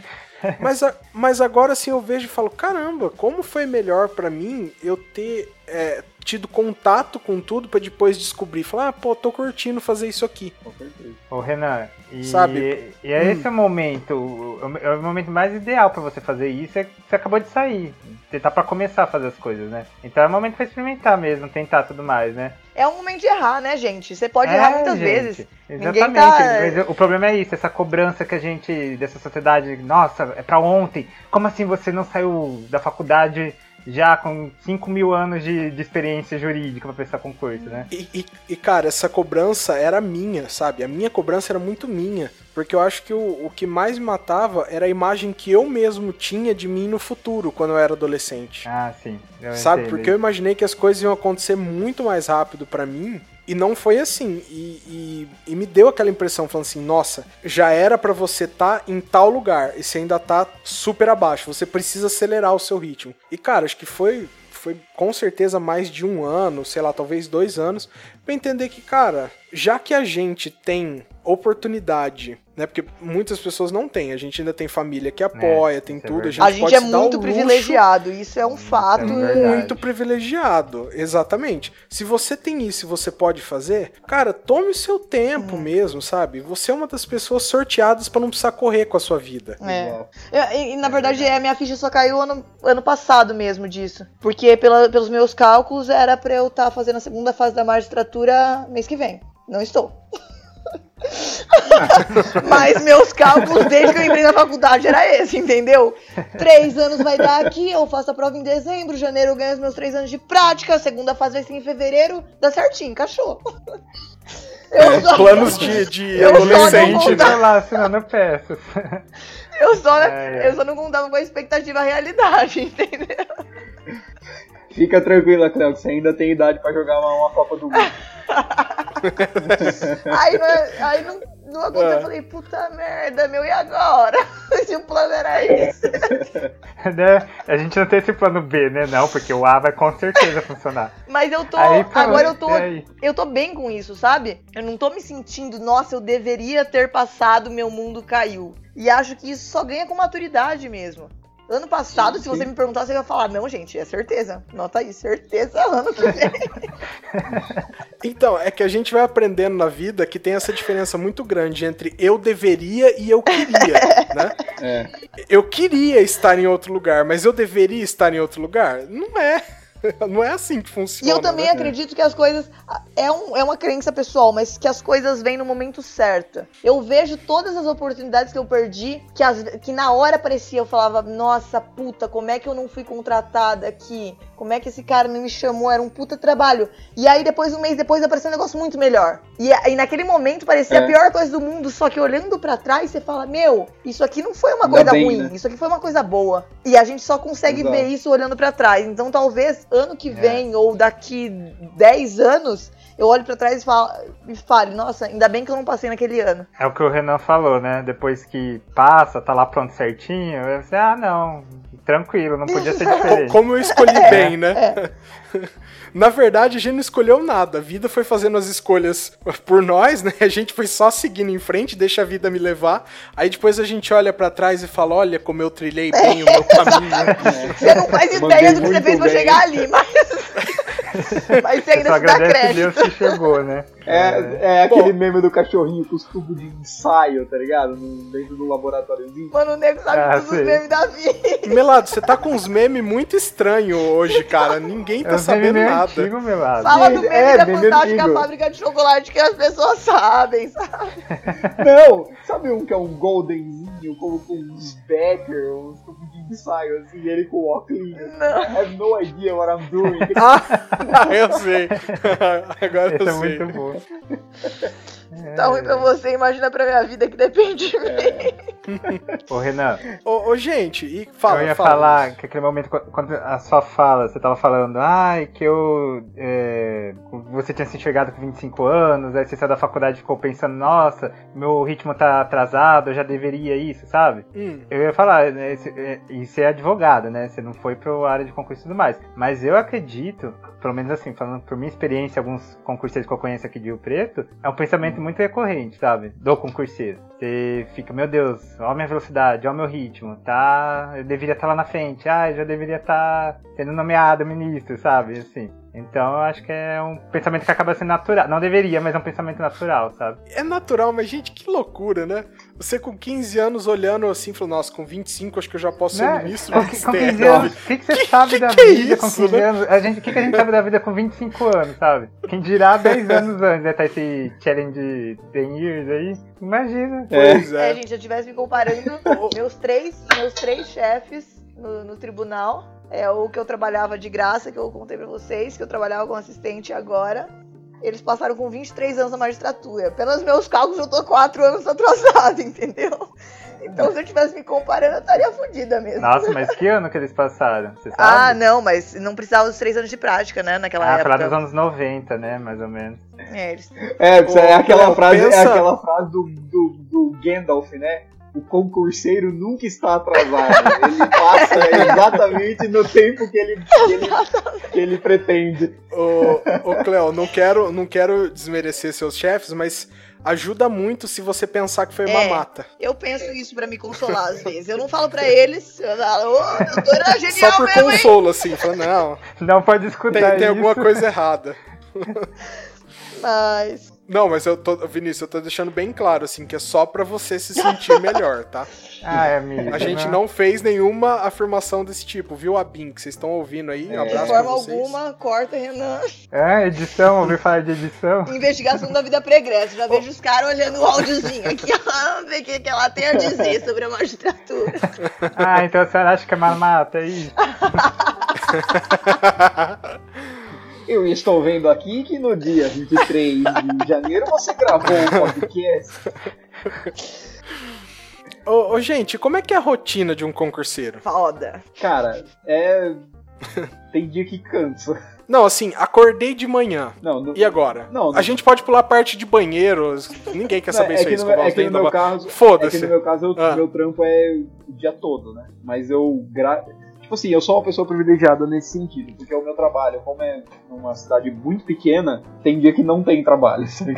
Mas, a- mas agora assim eu vejo e falo, caramba, como foi melhor pra mim eu ter é, tido contato com tudo pra depois descobrir, falar, ah, pô, tô curtindo fazer isso aqui. Com certeza. Ô Renan, e, Sabe? e é esse o momento, o, é o momento mais ideal pra você fazer isso é que você acabou de sair. Você tá pra começar a fazer as coisas, né? Então é o momento pra experimentar mesmo, tentar tudo mais, né? é um momento de errar, né, gente? Você pode É, errar muitas gente, vezes. Exatamente. Tá- Mas o problema é isso, essa cobrança que a gente, dessa sociedade, nossa, é pra ontem. Como assim você não saiu da faculdade já com 5 mil anos de, de experiência jurídica pra prestar concurso, né? E, e- e, cara, essa cobrança era minha, sabe? A minha cobrança era muito minha. Porque eu acho que o, o que mais me matava era a imagem que eu mesmo tinha de mim no futuro, quando eu era adolescente. Ah, sim. eu Sabe? Porque eu imaginei que as coisas iam acontecer muito mais rápido pra mim. E não foi assim. E, e- e me deu aquela impressão, falando assim: nossa, já era pra você estar em tal lugar e você ainda tá super abaixo. Você precisa acelerar o seu ritmo. E cara, acho que foi, foi com certeza mais de um ano, sei lá, talvez dois anos, pra entender que, cara, já que a gente tem oportunidade, né? Porque muitas pessoas não têm. A gente ainda tem família que apoia, tem isso é tudo. a gente, A gente pode é muito luxo privilegiado, isso é um fato. é muito privilegiado, exatamente. Se você tem isso e você pode fazer, cara, tome o seu tempo mesmo, sabe? Você é uma das pessoas sorteadas pra não precisar correr com a sua vida. É. E, e, na verdade, a minha ficha só caiu ano, ano passado mesmo disso. Porque pela- pelos meus cálculos era pra eu estar fazendo a segunda fase da magistratura mês que vem. Não estou. Mas meus cálculos desde que eu entrei na faculdade era esse, entendeu? Três anos vai dar aqui, eu faço a prova em dezembro, janeiro eu ganho os meus três anos de prática, a segunda fase vai ser em fevereiro, dá certinho, encaixou. Eu só, Planos de, de Eu só não adolescente, vou né? lá assinando peças. eu, só, É, é. eu só não contava com a expectativa à realidade, entendeu? Fica tranquila, Cléo, que você ainda tem idade pra jogar uma, uma Copa do Mundo. Aí, não, aí não, não aconteceu. É. Eu falei, puta merda, meu, e agora? Se o plano era esse. né? A gente não tem esse plano B, né? Não, porque o A vai com certeza funcionar. Mas eu tô. Aí, pô, agora eu tô. aí? Eu tô bem com isso, sabe? Eu não tô me sentindo, nossa, eu deveria ter passado, meu mundo caiu. E acho que isso só ganha com maturidade mesmo. Ano passado, Sim, se você sim. me perguntasse, eu ia falar, não, gente, é certeza. Nota aí, certeza ano que vem. Então, é que a gente vai aprendendo na vida que tem essa diferença muito grande entre eu deveria e eu queria, né? É. Eu queria estar em outro lugar, mas eu deveria estar em outro lugar? Não é. Não é assim que E funciona. eu também né? acredito que as coisas. É, um, é uma crença pessoal, mas que as coisas vêm no momento certo. Eu vejo todas as oportunidades que eu perdi, que, as, que na hora parecia, eu falava, nossa puta, como é que eu não fui contratada aqui? Como é que esse cara não me chamou? Era um puta trabalho. E aí, depois, um mês depois, apareceu um negócio muito melhor. E, aí, naquele momento parecia É. a pior coisa do mundo, só que olhando pra trás, você fala, meu, isso aqui não foi uma Ainda coisa bem, ruim, né? isso aqui foi uma coisa boa. E a gente só consegue Exato. ver isso olhando pra trás. Então, talvez ano que É. vem ou daqui 10 anos, eu olho pra trás e, falo, e fale, nossa, ainda bem que eu não passei naquele ano. É o que o Renan falou, né? Depois que passa, tá lá pronto certinho, eu sei, ah, não, tranquilo, não podia ser diferente. Como eu escolhi É, bem, né? Na verdade, a gente não escolheu nada. A vida foi fazendo as escolhas por nós, né? A gente foi só seguindo em frente, deixa a vida me levar. Aí depois a gente olha pra trás e fala: olha como eu trilhei bem o meu caminho. Você não faz Mandei ideia do que você fez pra chegar ali, mas. mas você Só ainda dá agradece Deus que chegou, né? É, é aquele meme do cachorrinho com os tubos de ensaio, tá ligado? No- dentro do laboratóriozinho. Mano, o nego sabe Ah, todos os memes da vida. Melado, você tá com uns memes muito estranhos hoje, cara. Ninguém É tá um sabendo meme nada. antigo, meu lado. Fala do meme É, da meme fantástica antigo. fábrica de chocolate que as pessoas sabem, sabe? Não, sabe um que é um goldenzinho, com, com uns Becker, uns tubos de ensaio, assim, e ele com óculos. Não. I have no idea what I'm doing. Ah, eu sei. Agora Esse eu é sei. muito bom. Tá ruim pra você, imagina pra minha vida que depende de mim. Ô, Renan, Ô, ô, gente, e fala, eu ia fala. falar que aquele momento, qu- quando a sua fala, você tava falando, ai, que eu. é, você tinha se enxergado com 25 anos, aí você saiu da faculdade e ficou pensando, nossa, meu ritmo tá atrasado, eu já deveria isso, sabe? Hum, Eu ia falar, né, é, e você é advogado, né? Você não foi pra área de concurso e tudo mais. Mas eu acredito, pelo menos assim, falando por minha experiência, alguns concurseiros que eu conheço aqui de Rio Preto, é um pensamento muito recorrente, sabe? Do concurseiro. Você fica, meu Deus, olha a minha velocidade, olha o meu ritmo, tá? Eu deveria estar lá na frente, ah, eu já deveria estar sendo nomeado ministro, sabe? Assim. Então eu acho que é um pensamento que acaba sendo natural. Não deveria, mas é um pensamento natural, sabe? é natural, mas gente, que loucura, né? Você com 15 anos olhando assim, falou, nossa, com 25 acho que eu já posso ser Né? ministro Com, do com Ministério. 15 anos, o que, que você Que- sabe que da que é vida com isso, 15 né? anos? A gente, o que, que a gente sabe da vida com 25 anos, sabe? Quem dirá 10 anos antes, né? Tá esse challenge 10 years aí. Imagina. Pois É, é. gente, se eu estivesse me comparando, meus três, meus três chefes no, no tribunal, é o que eu trabalhava de graça, que eu contei pra vocês, que eu trabalhava como assistente agora. Eles passaram com 23 anos na magistratura. Pelos meus cálculos, eu tô 4 anos atrasado, entendeu? Então, se eu estivesse me comparando, eu estaria fodida mesmo. Nossa, mas que ano que eles passaram? Você sabe? Ah, não, mas não precisava dos três anos de prática, né? Naquela Ah, falar época. dos anos 90, né? Mais ou menos. É, eles... É, é aquela frase, pensa- é aquela frase do, do, do Gandalf, né? O concurseiro nunca está atrasado. Ele passa exatamente no tempo que ele, que ele, que ele pretende. Ô, ô Cleo, não quero, não quero desmerecer seus chefes, mas ajuda muito se você pensar que foi É. mamata. Eu penso isso pra me consolar às vezes. Eu não falo pra eles, eu falo, ô, doutora é genial Só por mesmo, hein? consolo, assim, falando, não, Não pode escutar tem, tem isso. alguma coisa errada. Mas, Não, mas eu tô, Vinícius, eu tô deixando bem claro, assim, que é só pra você se sentir melhor, tá? Ah, é, amigo. A gente não fez nenhuma afirmação desse tipo, viu, a BIM, que vocês estão ouvindo aí? Um É. de abraço pra forma vocês. alguma, corta, Renan. É, edição, ouviu falar de edição? Investigação da vida pregressa. Já vejo os caras olhando o áudiozinho aqui, ó, ver o que, que ela tem a dizer sobre a magistratura. Ah, então a senhora acha que é mamata, é isso? Eu estou vendo aqui que no dia 23 de janeiro você gravou um podcast. Ô, ô, gente, como é que é a rotina de um concurseiro? Foda. Cara, é. Tem dia que cansa. Não, assim, acordei de manhã. Não, no- E agora? Não, A gente pode pular a parte de banheiro. Ninguém quer saber é isso que aí. no, escovar é que no meu é Foda-se. que no meu caso, eu- Ah. meu trampo é o dia todo, né? Mas eu. Gra... Tipo assim, eu sou uma pessoa privilegiada nesse sentido, porque o meu trabalho, como é numa cidade muito pequena, tem dia que não tem trabalho, sabe?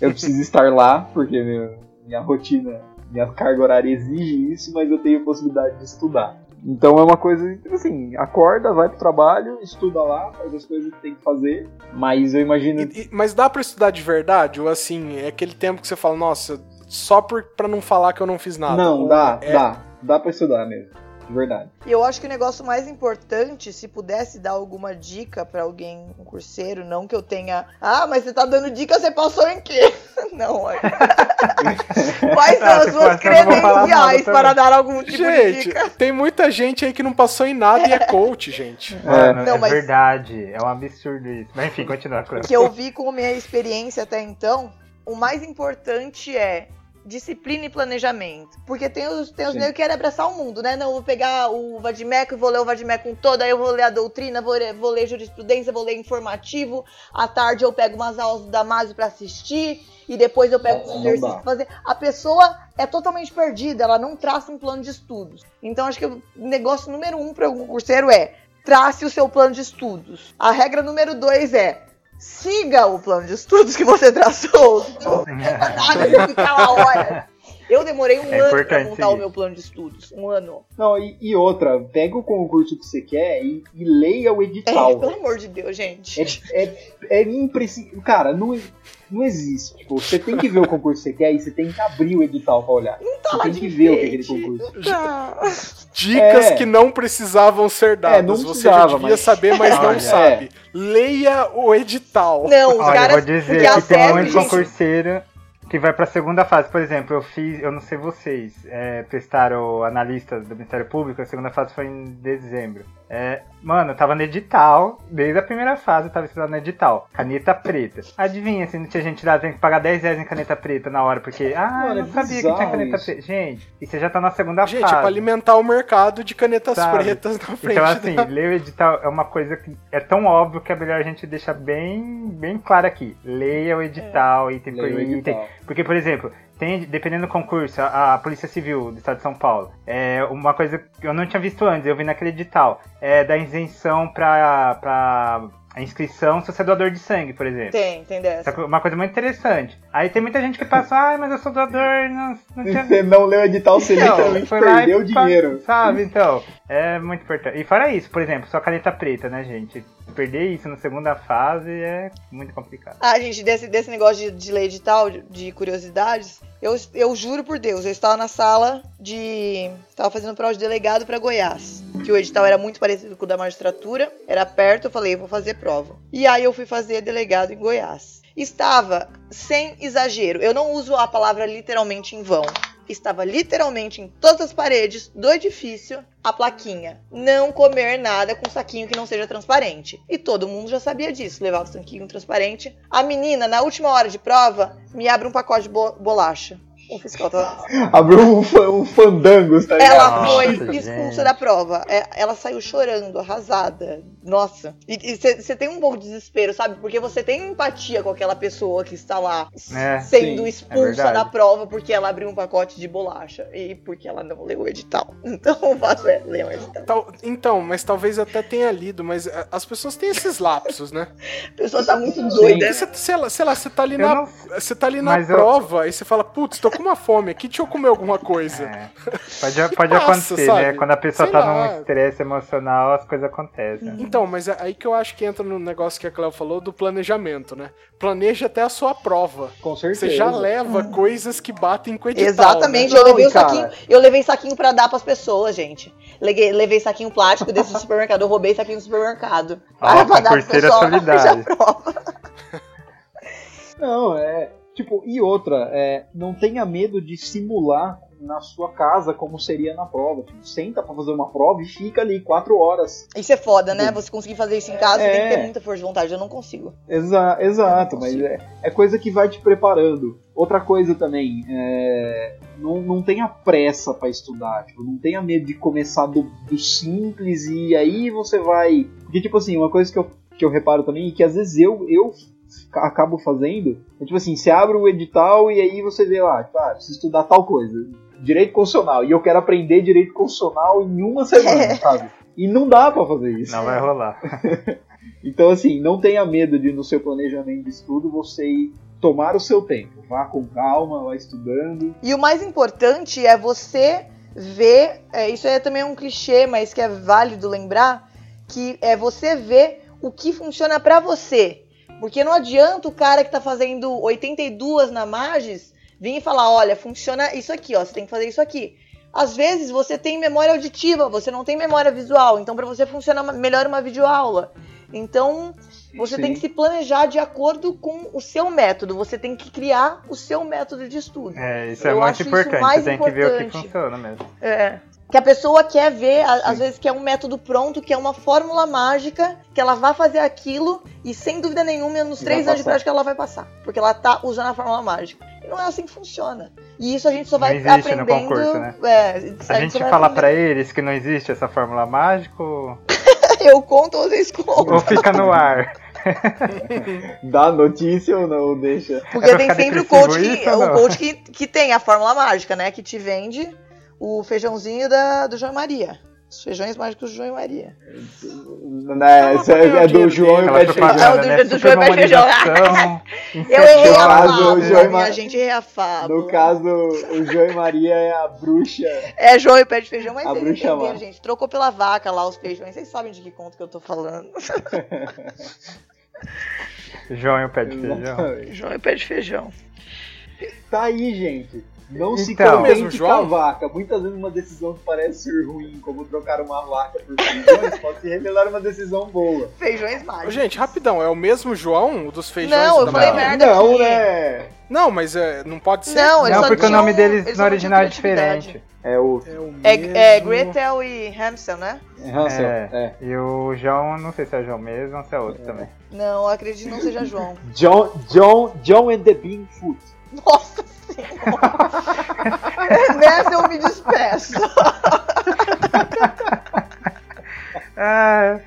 Eu preciso estar lá, porque meu- minha rotina, minha carga horária exige isso, mas eu tenho possibilidade de estudar. Então é uma coisa, tipo assim, acorda, vai pro trabalho, estuda lá, faz as coisas que tem que fazer, mas eu imagino. E- e- mas dá pra estudar de verdade? Ou assim, é aquele tempo que você fala, nossa, só por, pra não falar que eu não fiz nada? não, dá, é- dá. Dá pra estudar mesmo. De verdade. E eu acho que o negócio mais importante, se pudesse dar alguma dica pra alguém, um curseiro, não que eu tenha. Ah, mas você tá dando dica, você passou em quê? Não, é. Quais são as se suas credenciais para dar algum tipo de Gente, dica? tem muita gente aí que não passou em nada e é coach, gente. Mano, Não, é mas- verdade. É um absurdo isso. Mas enfim, continua, Cleo. que eu vi com a minha experiência até então, o mais importante é disciplina e planejamento. Porque tem os, tem os negros que querem abraçar o mundo, né? Não, eu vou pegar o Vadimeco e vou ler o Vadimeco todo, aí eu vou ler a doutrina, vou ler, vou ler jurisprudência, vou ler informativo, à tarde eu pego umas aulas do Damásio pra assistir, e depois eu pego os exercícios pra fazer. A pessoa é totalmente perdida, ela não traça um plano de estudos. Então acho que o negócio número um para um curseiro é trace o seu plano de estudos. A regra número dois é siga o plano de estudos que você traçou. Nada de ficar lá horas. Eu demorei um É ano pra montar o meu plano de estudos. Um ano. Não, e, e outra, pega o concurso que você quer e, e leia o É, edital. pelo amor de Deus, gente. É, é, é imprescindível. Cara, não, não existe. Tipo, você tem que ver o concurso que você quer e você tem que abrir o edital pra olhar. Não tá você tem que ver o que é aquele concurso. Tá. Dicas É. que não precisavam ser dadas. É, não Você já precisava, devia mas- saber, mas não Olha. sabe. Leia o edital. Não, os Olha, eu caras. vou dizer a que tem muito gente, concurseiro que vai pra segunda fase. Por exemplo, eu fiz, eu não sei vocês, é, prestaram analistas do Ministério Público, a segunda fase foi em dezembro. É, mano, eu tava no edital, desde a primeira fase eu tava estudando no edital. Caneta preta. Adivinha, se não tinha gente lá, tem que pagar 10 reais em caneta preta na hora, porque, ah, Mano, eu não é sabia que tinha caneta isso. preta. Gente, e você já tá na segunda Gente, é fase. pra alimentar o mercado de canetas Sabe? pretas na frente. Então, assim, da- ler o edital é uma coisa que é tão óbvio que é melhor a gente deixar bem, bem claro aqui. Leia o edital, item por Leia o item. edital. Porque, por exemplo, tem, dependendo do concurso, a, a Polícia Civil do Estado de São Paulo, é uma coisa que eu não tinha visto antes, eu vi naquele edital, é da isenção pra a inscrição se você é doador de sangue, por exemplo. Tem, tem dessa. Essa é Uma coisa muito interessante. Aí tem muita gente que passa, ai, mas eu sou doador, não, não Se tinha você não leu o edital, você então, literalmente perdeu e dinheiro. Sabe, então. É muito importante. E fora isso, por exemplo, só caneta preta, né, gente? Perder isso na segunda fase é muito complicado. Ah, gente, desse, desse negócio de, de ler edital, de, de curiosidades, eu, eu juro por Deus, eu estava na sala de. Estava fazendo prova de delegado para Goiás. Que o edital era muito parecido com o da magistratura, era perto, eu falei, vou fazer prova. E aí eu fui fazer delegado em Goiás. Estava, sem exagero, eu não uso a palavra literalmente em vão. Estava literalmente em todas as paredes do edifício a plaquinha: não comer nada com saquinho que não seja transparente. E todo mundo já sabia disso, levava o saquinho transparente. A menina, na última hora de prova, me abre um pacote de bo- bolacha. O fiscal tá. Abriu um, um fandangos, tá ligado? Ela Nossa, foi gente. expulsa da prova. É, Ela saiu chorando, arrasada. Nossa. E você tem um pouco de desespero, sabe? Porque você tem empatia com aquela pessoa que está lá É, sendo sim, é expulsa verdade. da prova porque ela abriu um pacote de bolacha e porque ela não leu o edital. Então o fato é ler o edital. Tal- Então, mas talvez até tenha lido, mas é, as pessoas têm esses lapsos, né? A pessoa tá muito doida. Você, sei lá, sei lá, você tá ali Eu na, você tá ali na mas eu- prova e você fala, putz, tô com uma fome aqui, deixa eu comer alguma coisa. É. Pode, pode passa, acontecer, sabe? né? Quando a pessoa Sei tá lá. num estresse emocional, as coisas acontecem. Então, mas é aí que eu acho que entra no negócio que a Cléo falou do planejamento, né? Planeja até a sua prova. Com certeza. Você já leva coisas que batem com o edital. Exatamente, né? eu levei Não, o cara. saquinho, eu levei saquinho pra dar pras pessoas, gente. Levei, levei saquinho plástico desse do supermercado, eu roubei saquinho do supermercado. Ó, pra dar pro pessoal solidária. prova. Não, é. Tipo, e outra, é, não tenha medo de simular na sua casa como seria na prova. Tipo, senta pra fazer uma prova e fica ali quatro horas. Isso é foda, né? Você conseguir fazer isso em casa, você tem que É. ter muita força de vontade. Eu não consigo. Exa exato, mas é, é coisa que vai te preparando. Outra coisa também, é, não, não tenha pressa pra estudar, tipo, não tenha medo de começar do, do simples e aí você vai. Porque, tipo assim, uma coisa que eu, que eu reparo também, e que às vezes eu, eu acabo fazendo, é tipo assim, você abre o edital e aí você vê lá, tipo, ah, preciso estudar tal coisa. Direito constitucional. E eu quero aprender direito constitucional em uma semana, sabe? E não dá pra fazer isso. Não vai rolar. Então, assim, não tenha medo de no seu planejamento de estudo você ir tomar o seu tempo. Vá com calma, vá estudando. E o mais importante é você ver, é, isso é também um clichê, mas que é válido lembrar, que é você ver o que funciona pra você. Porque não adianta o cara que tá fazendo 82 na Magis vir e falar, olha, funciona isso aqui, ó, você tem que fazer isso aqui. Às vezes você tem memória auditiva, você não tem memória visual, então para você funciona melhor uma videoaula. Então, você Sim. tem que se planejar de acordo com o seu método. Você tem que criar o seu método de estudo. É, isso é Eu muito acho isso importante. mais Você tem que ver o que importante. funciona mesmo. É. Que a pessoa quer ver, a- às vezes quer um método pronto, que é uma fórmula mágica, que ela vai fazer aquilo e sem dúvida nenhuma, nos E três anos de passar. prática ela vai passar. Porque ela tá usando a fórmula mágica. E não é assim que funciona. E isso a gente só Não vai existe no aprendendo. concurso, né? É, A gente só vai fala pra aprendendo. eles que não existe essa fórmula mágica ou Eu conto, vocês contam. ou fica no ar? Dá notícia ou não? Deixa. Porque É tem sempre o coach, que, ou o não? coach que, que tem a fórmula mágica, né? Que te vende o feijãozinho da, do João e Maria. Os feijões mágicos do João e Maria. Né, isso é, é do João e o de feijão. É, do- né? do João vai feijão. Supermonização, Eu errei No a o e Ma- gente errei a fábula. No caso, o João e Maria é a bruxa. É João e pé de feijão, mas A vocês bruxa entenderam, gente. Trocou pela vaca lá os feijões. Vocês sabem de que conto que eu tô falando. João e o pé de feijão. João e pé de feijão. Tá aí, gente. Não se Então. contente Mesmo, com a vaca. Muitas vezes uma decisão que parece ser ruim, como trocar uma vaca por feijões, pode se revelar uma decisão boa. Feijões mágicos. Gente, rapidão, é o mesmo João o dos feijões Não, eu falei merda não, aqui. né? Não, mas é, não pode ser. Não, Não, porque o nome deles eles no original é diferente. É o É o É, é Gretel e Hansel, né? Hansel. É. É. E o João, não sei se é João mesmo ou se é outro também. Não, eu acredito que não seja João. John, John, John and the Beanfoot. Nossa senhora! Nessa eu me despeço. Ah,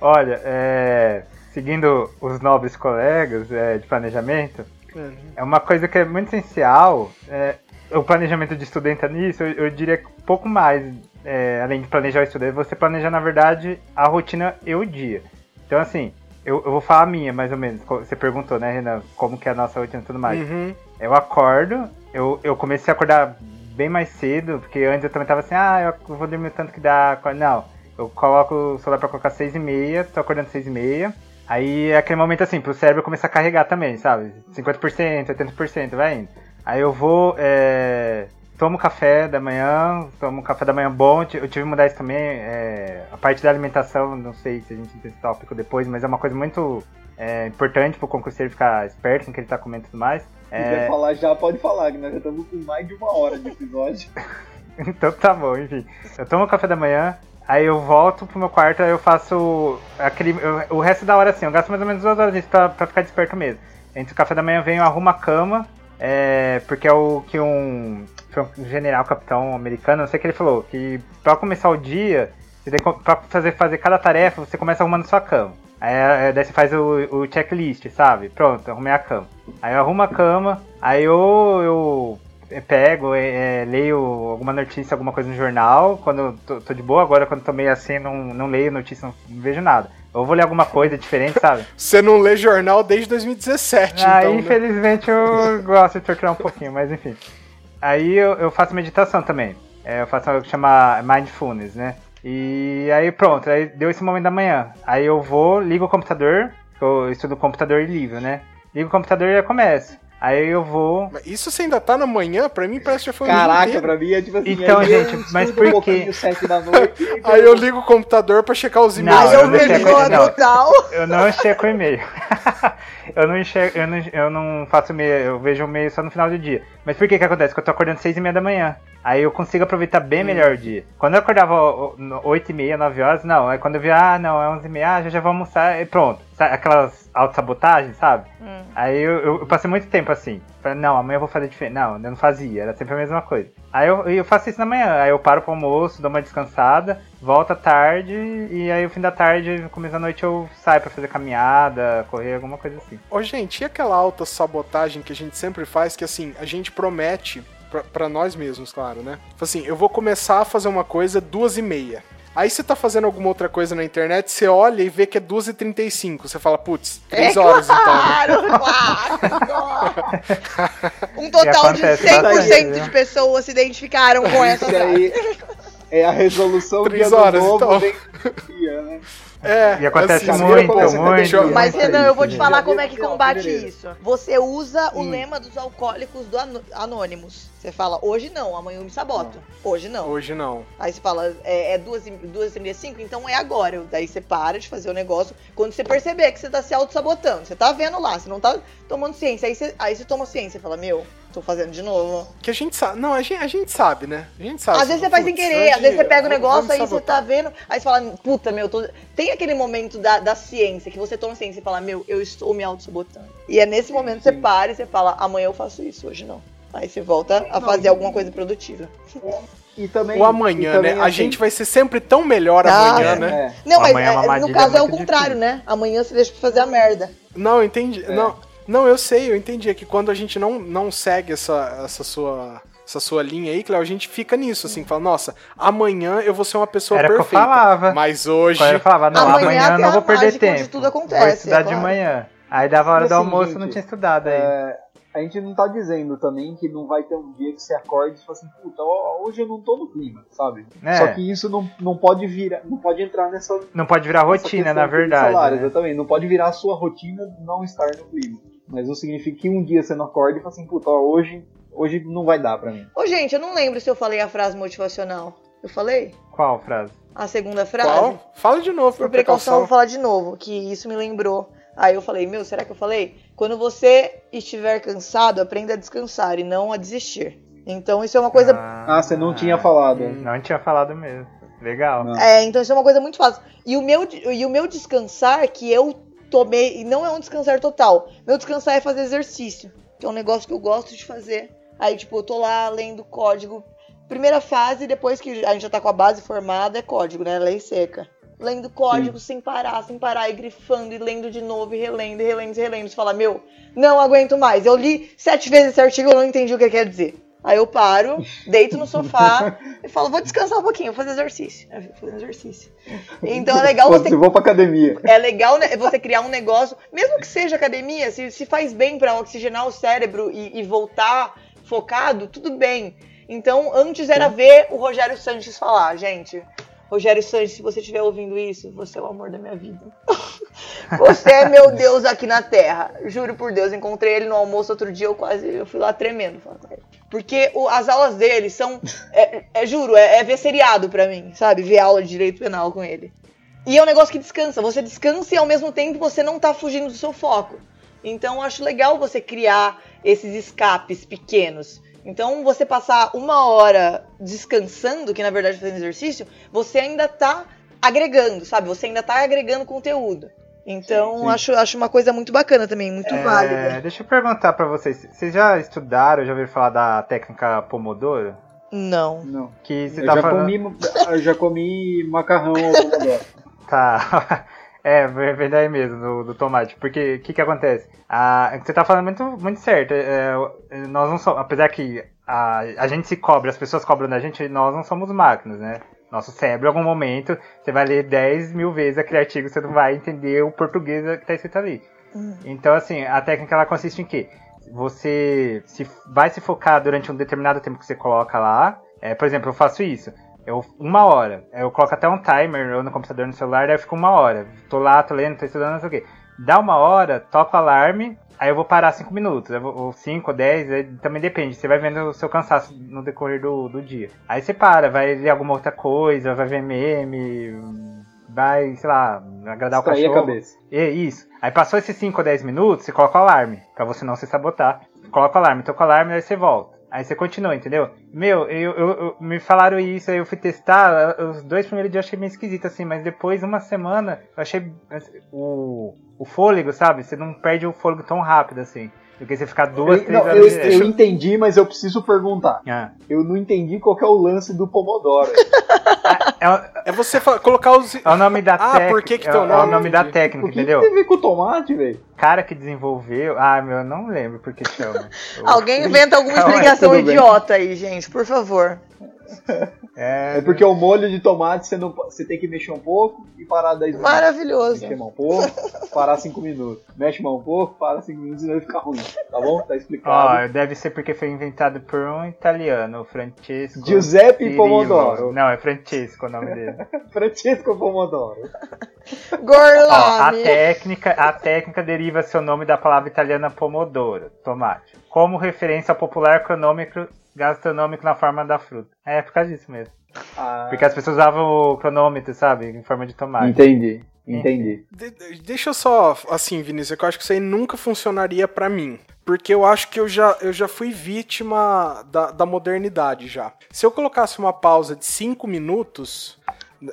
olha, é, seguindo os nobres colegas é, de planejamento, Uhum. é uma coisa que é muito essencial. é, o planejamento de estudo entra nisso, eu, eu diria que um pouco mais, é, além de planejar o estudo, é você planejar, na verdade, a rotina e o dia. Então, assim, eu, eu vou falar a minha, mais ou menos. Você perguntou, né, Renan, como que é a nossa rotina e tudo mais. Uhum. Eu acordo, eu, eu comecei a acordar bem mais cedo, porque antes eu também tava assim, ah, eu vou dormir o tanto que dá. Não, eu coloco o celular pra colocar 6 e meia, tô acordando 6 e meia. Aí é aquele momento assim, pro cérebro começar a carregar também, sabe? 50%, 80%, vai indo. Aí eu vou, é, tomo café da manhã, tomo café da manhã bom, eu tive que mudar isso também, é, a parte da alimentação, não sei se a gente tem esse tópico depois, mas é uma coisa muito é, importante pro concurseiro ficar esperto no que ele tá comendo e tudo mais. Se quiser falar já, pode falar, que nós já estamos com mais de uma hora de episódio. Então tá bom, enfim. Eu tomo café da manhã, aí eu volto pro meu quarto, aí eu faço aquele. eu- o resto da hora assim, eu gasto mais ou menos duas horas nisso pra, pra ficar desperto mesmo. Entre o café da manhã eu venho, arrumo a cama, é, porque é o que um, foi um general capitão americano, não sei o que ele falou, que pra começar o dia, pra fazer, fazer cada tarefa, você começa arrumando sua cama. Aí, é, daí você faz o, o checklist, sabe? Pronto, arrumei a cama. Aí eu arrumo a cama, aí eu, eu eu pego, é, é, leio alguma notícia, alguma coisa no jornal, quando eu tô, tô de boa, agora quando tô meio assim, não, não leio notícia, não, não vejo nada. Eu vou ler alguma coisa diferente, sabe? Você não lê jornal desde 2017, Aí, então. né? infelizmente, eu gosto de torturar um pouquinho, mas enfim. Aí eu, eu faço meditação também. É, eu faço o que chama Mindfulness, né? E aí pronto, aí deu esse momento da manhã. Aí eu vou, ligo o computador, eu estudo computador e livro, né? Ligo o computador e já começo. Aí eu vou, Mas Isso você ainda tá na manhã? Pra mim parece que já foi Caraca, pra mim é tipo assim. Então, aí eu gente, mas por um quê? da noite. Aí eu ligo o computador pra checar os Não, e-mails. Aí eu eu não checo- não. total. Eu não checo o e-mail. eu não enxergo, eu não, eu não faço meio, eu vejo o meio só no final do dia. Mas por que que acontece? Que eu tô acordando seis e meia da manhã. Aí eu consigo aproveitar bem Hum. melhor o dia. Quando eu acordava ó, ó, oito e meia, nove horas, não. Aí quando eu via, ah, não, é onze e meia, ah, já, já vou almoçar, e pronto. Aquelas autossabotagens, sabe? Hum. Aí eu, eu- eu passei muito tempo assim. Falei, não, amanhã eu vou fazer diferente. Não, eu não fazia, era sempre a mesma coisa. Aí eu, eu faço isso na manhã. Aí eu paro pro almoço, dou uma descansada, volto à tarde, e aí o fim da tarde, no começo da noite, eu saio pra fazer caminhada, correr, alguma coisa assim. Ô, gente, e aquela alta sabotagem que a gente sempre faz, que assim, a gente promete pra, pra nós mesmos, claro, né? Fala Assim, eu vou começar a fazer uma coisa duas e meia. Aí você tá fazendo alguma outra coisa na internet, você olha e vê que é 2h35. Você fala, putz, três É horas então. né? Claro, claro. Um total de acontece 100% bastante, de pessoas se identificaram com essa Isso aí é a resolução de Três ano horas, novo então. dia, né? É, E acontece assim, muito, muito. eu- Mas, Renan, eu vou te falar como é que combate isso. Você usa o Hum. lema dos alcoólicos do Anônimos. Você fala, hoje não, amanhã eu me saboto. Hoje não. Hoje não. Aí você fala, é, é duas, e- duas e e cinco, então é agora. Daí você para de fazer o negócio. Quando você perceber que você tá se auto-sabotando, você tá vendo lá, você não tá tomando ciência. Aí você, aí você toma ciência e fala, meu, tô fazendo de novo. Que a gente sabe. Não, a gente, a gente sabe, né? A gente sabe. Às vezes você faz sem querer, às vezes você pega o negócio, aí você tá vendo, aí você fala, puta, meu, tô... tem aquele momento da, da ciência, que você toma ciência e fala, meu, eu estou me auto-sabotando. E é nesse momento que você para e você fala, amanhã eu faço isso, hoje não. Aí você volta a Não, fazer alguma coisa produtiva. E também. O amanhã, e também, né? A assim, gente vai ser sempre tão melhor Ah, amanhã, é. né? É. Não, mas Amanhã a é, no caso é é o contrário, difícil. né? Amanhã você deixa pra fazer a merda. Não, entendi. É. Não, não, eu sei, eu entendi. É que quando a gente não, não segue essa, essa sua. Essa sua linha aí, Cléo, a gente fica nisso, assim, fala, nossa, amanhã eu vou ser uma pessoa Era o que eu perfeita. falava. Mas hoje. Quando eu falava, não, Amanhã amanhã, eu não a vou perder tempo. tudo Vou acontece, estudar é de claro. manhã. Aí dava a hora do assim, almoço, gente, não tinha estudado aí. É, a gente não tá dizendo também que não vai ter um dia que você acorde e fala assim, puta, hoje eu não tô no clima, sabe? É. Só que isso não, não pode virar, não pode entrar nessa, Não pode virar rotina, na verdade. salário, né? Exatamente, não pode virar a sua rotina não estar no clima. Mas isso significa que um dia você não acorda e fala assim, puta, ó, hoje, hoje não vai dar pra mim. Ô, gente, eu não lembro se eu falei a frase motivacional. Eu falei? Qual frase? A segunda frase? Qual? Fala de novo, Por por precaução, eu precaução. vou falar de novo, que isso me lembrou. Aí eu falei, meu, será que eu falei? Quando você estiver cansado, aprenda a descansar e não a desistir. Então isso é uma coisa. Ah, você não tinha falado. Não tinha falado mesmo. Legal. Não. É, então isso é uma coisa muito fácil. E o meu, e o meu descansar, que eu tomei, e não é um descansar total. Meu descansar é fazer exercício. Que é um negócio que eu gosto de fazer. Aí, tipo, eu tô lá lendo código. Primeira fase, depois que a gente já tá com a base formada, é código, né? Lei seca. Lendo código sem parar, sem parar, e grifando, e lendo de novo, e relendo, e relendo, e relendo. Você fala, meu, não aguento mais. Eu li sete vezes esse artigo, eu não entendi o que quer dizer. Aí eu paro, deito no sofá e falo, vou descansar um pouquinho, vou fazer exercício. Eu fico fazendo exercício. Então é legal você for pra academia. é legal né, você criar um negócio, mesmo que seja academia, se, se faz bem pra oxigenar o cérebro e, e voltar focado, tudo bem. Então, antes era ver o Rogério Sanches falar, gente. Rogério Sanches, se você estiver ouvindo isso, você é o amor da minha vida. você é meu Deus aqui na Terra. Juro por Deus, encontrei ele no almoço outro dia, eu quase eu fui lá tremendo. Porque o- as aulas dele são. É, é- juro, é, é ver seriado pra mim, sabe? Ver aula de direito penal com ele. E é um negócio que descansa. Você descansa e ao mesmo tempo você não tá fugindo do seu foco. Então eu acho legal você criar esses escapes pequenos. Então você passar uma hora descansando, que na verdade é fazendo exercício, você ainda tá agregando, sabe? Você ainda tá agregando conteúdo. Então Sim, sim. Acho, acho uma coisa muito bacana também, muito É, válida. deixa eu perguntar pra vocês. Vocês já estudaram, já ouviram falar da técnica Pomodoro? Não. Não. Que você Eu tá já, falando... comi, eu já comi macarrão ao pomodoro. Tá. É, vem daí mesmo, do, do tomate. Porque o que que acontece? Ah, você tá falando muito, muito certo. É, é, nós não somos, apesar que a, a gente se cobra, as pessoas cobram da gente, nós não somos máquinas, né? Nosso cérebro, em algum momento, você vai ler 10 mil vezes aquele artigo, você não vai entender o português que tá escrito ali. Hum. Então, assim, a técnica ela consiste em quê? Você se, vai se focar durante um determinado tempo que você coloca lá. É, por exemplo, eu faço isso. Eu, uma hora. Eu coloco até um timer ou no computador, no celular, daí eu fico uma hora. Tô lá, tô lendo, tô estudando, não sei o quê. Dá uma hora, toca o alarme, aí eu vou parar cinco minutos. Eu vou, ou cinco, ou dez, aí também depende. Você vai vendo o seu cansaço no decorrer do, do dia. Aí você para, vai ver alguma outra coisa, vai ver meme, vai, sei lá, agradar o Distrair a cachorro. cabeça. É isso. Aí passou esses 5 ou 10 minutos, você coloca o alarme, pra você não se sabotar. Coloca o alarme, toca o alarme, aí você volta. Aí você continua, entendeu? Meu, eu, eu- eu- me falaram isso, aí eu fui testar. Os dois primeiros dias eu achei meio esquisito, assim, mas depois, uma semana, eu achei assim, o, o fôlego, sabe? Você não perde o fôlego tão rápido, assim. Do que você ficar duas, Eu, três não, horas eu, direto. eu entendi, mas eu preciso perguntar. Ah. Eu não entendi qual que é o lance do Pomodoro. É, o- É você colocar os. é o nome da Ah, técnica. por que que é, o- é o nome? nome da técnica, O que, entendeu? que tem a ver com tomate, velho? cara que desenvolveu. Ah, meu, eu não lembro porque chama. Alguém inventa alguma explicação idiota aí, gente, por favor. É, É porque o molho de tomate você, não, você tem que mexer um pouco e parar 10 minutos. Maravilhoso. Mexer mais um pouco, parar 5 minutos. Mexe mais um pouco, para 5 minutos e vai ficar ruim. Tá bom? Tá explicado. Ó, deve ser porque foi inventado por um italiano, Francesco. Giuseppe Cirillo. Pomodoro. Não, é Francesco o nome dele. Francesco Pomodoro. Ó, a técnica, a técnica deriva seu nome da palavra italiana pomodoro, tomate, como referência ao popular cronômetro gastronômico na forma da fruta. É por causa disso mesmo. Ah, Porque as pessoas usavam o cronômetro, sabe, em forma de tomate. entendi, entendi. De- de- deixa eu só, assim, Vinícius, que eu acho que isso aí nunca funcionaria pra mim. Porque eu acho que eu já, eu já fui vítima da, da modernidade já. Se eu colocasse uma pausa de 5 minutos,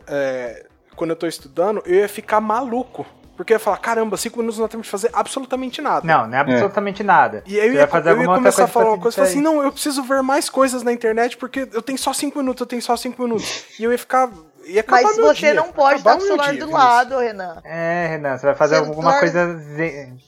é, quando eu tô estudando, eu ia ficar maluco. Porque eu ia falar, caramba, 5 minutos não temos de fazer absolutamente nada. Não, não é absolutamente nada. E aí eu ia, eu ia começar a falar uma coisa, falar assim, não, eu preciso ver mais coisas na internet porque eu tenho só 5 minutos, eu tenho só 5 minutos. E eu ia ficar... Ia acabar Mas meu você dia, não pode acabar estar com o celular dia, do lado, Renan. É, Renan, você vai fazer Você alguma torna- coisa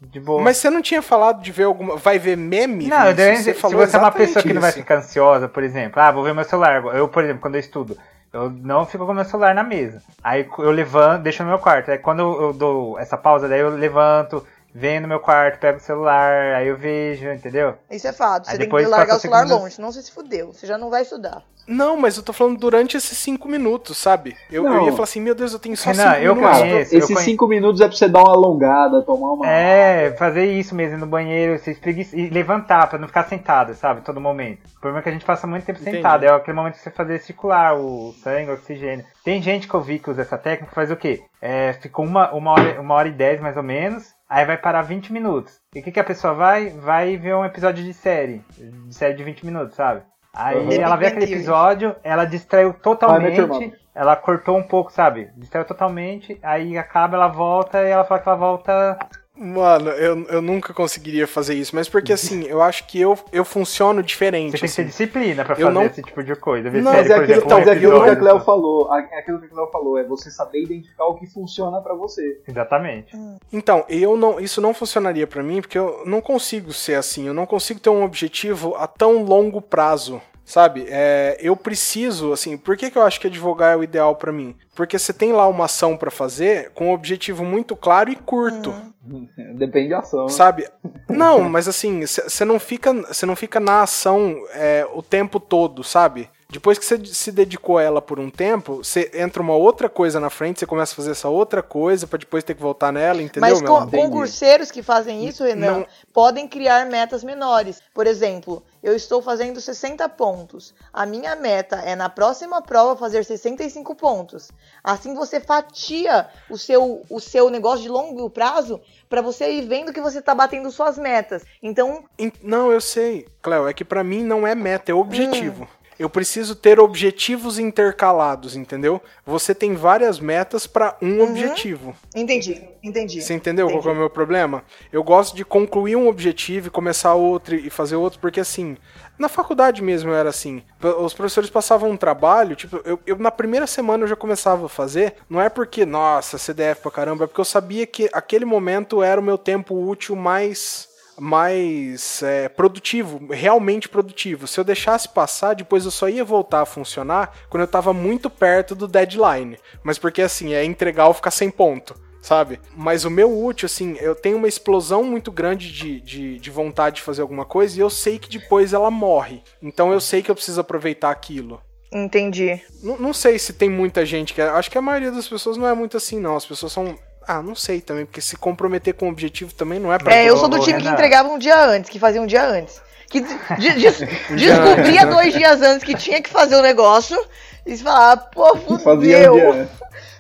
de boa. Mas você não tinha falado de ver alguma. Vai ver meme? Não, eu dei, você se você é uma pessoa que não vai isso. ficar ansiosa, por exemplo, ah, vou ver meu celular. Eu, por exemplo, quando eu estudo, eu não fico com meu celular na mesa. Aí eu levanto, deixo no meu quarto. Aí quando eu dou essa pausa, daí eu levanto, venho no meu quarto, pego o celular, aí eu vejo, entendeu? Isso é fato. Você Aí tem depois que largar o celular segundos- longe, senão você se fudeu. Você já não vai estudar. Não, mas eu tô falando durante esses cinco minutos, sabe? Eu, eu Não. ia falar assim, meu Deus, eu tenho só Renan, cinco eu minutos. conheço. eu Esses conhe- 5 minutos é pra você dar uma alongada, tomar uma. É, fazer isso mesmo no banheiro, se espreguiça e levantar pra não ficar sentado, sabe, todo momento. O problema é que a gente passa muito tempo Entendi. sentado, é aquele momento que você fazer circular o sangue, o oxigênio. Tem gente que eu vi que usa essa técnica, faz o quê? É, fica uma, uma, hora, uma hora e dez mais ou menos, aí vai parar 20 minutos. E o que, que a pessoa vai? Vai ver um episódio de série, de série de 20 minutos, sabe? Aí Uhum. ela vê aquele episódio, ela distraiu totalmente, ela cortou um pouco, sabe? Distraiu totalmente, aí acaba, ela volta e ela fala que ela volta Mano, eu, eu nunca conseguiria fazer isso, mas porque assim, eu acho que eu, eu funciono diferente. Você tem que ter assim. disciplina pra Eu fazer não- esse tipo de coisa. Ver Não, Mas série, é por aquilo, exemplo, mas um é aquilo que a Cleo falou. É aquilo que a Cleo falou, é você saber identificar o que funciona pra você. Exatamente. Então, eu não, isso não funcionaria pra mim, porque eu não consigo ser assim, eu não consigo ter um objetivo a tão longo prazo. Sabe, é, eu preciso, assim, por que, que eu acho que advogar é o ideal pra mim? Porque você tem lá uma ação pra fazer com um objetivo muito claro e curto. Depende da ação. né? Sabe? Não, mas assim, você não fica, você não fica na ação é, o tempo todo, sabe? Depois que você se dedicou a ela por um tempo, você entra uma outra coisa na frente, você começa a fazer essa outra coisa pra depois ter que voltar nela, entendeu? Mas amor? concurseiros que fazem isso, Renan, Não. podem criar metas menores. Por exemplo, eu estou fazendo 60 pontos. A minha meta é na próxima prova fazer 65 pontos. Assim você fatia o seu, o seu negócio de longo prazo para você ir vendo que você está batendo suas metas. Então, Não, eu sei, Cléo, é que pra mim não é meta, é objetivo. Hum. Eu preciso ter objetivos intercalados, entendeu? Você tem várias metas pra um Uhum. objetivo. entendi, entendi. Você entendeu qual Entendi. que é o meu problema? Eu gosto de concluir um objetivo e começar outro e fazer outro, porque assim, na faculdade mesmo eu era assim. Os professores passavam um trabalho, tipo, eu, eu na primeira semana eu já começava a fazer, não é porque, nossa, CDF pra caramba, é porque eu sabia que aquele momento era o meu tempo útil mais mais é, produtivo, realmente produtivo. Se eu deixasse passar, depois eu só ia voltar a funcionar quando eu tava muito perto do deadline. Mas porque assim, é entregar ou ficar sem ponto sabe? Mas o meu útil, assim, eu tenho uma explosão muito grande de, de, de vontade de fazer alguma coisa e eu sei que depois ela morre. Então eu sei que eu preciso aproveitar aquilo. Entendi. Não, não sei se tem muita gente que. Acho que a maioria das pessoas não é muito assim, não. As pessoas são. Ah, não sei também, porque se comprometer com o objetivo também não é pra. É, eu sou do mundo. time que Renan. entregava um dia antes, que fazia um dia antes. Que de- de- des- descobria né? dois dias antes que tinha que fazer o negócio e falava, pô, um fudeu.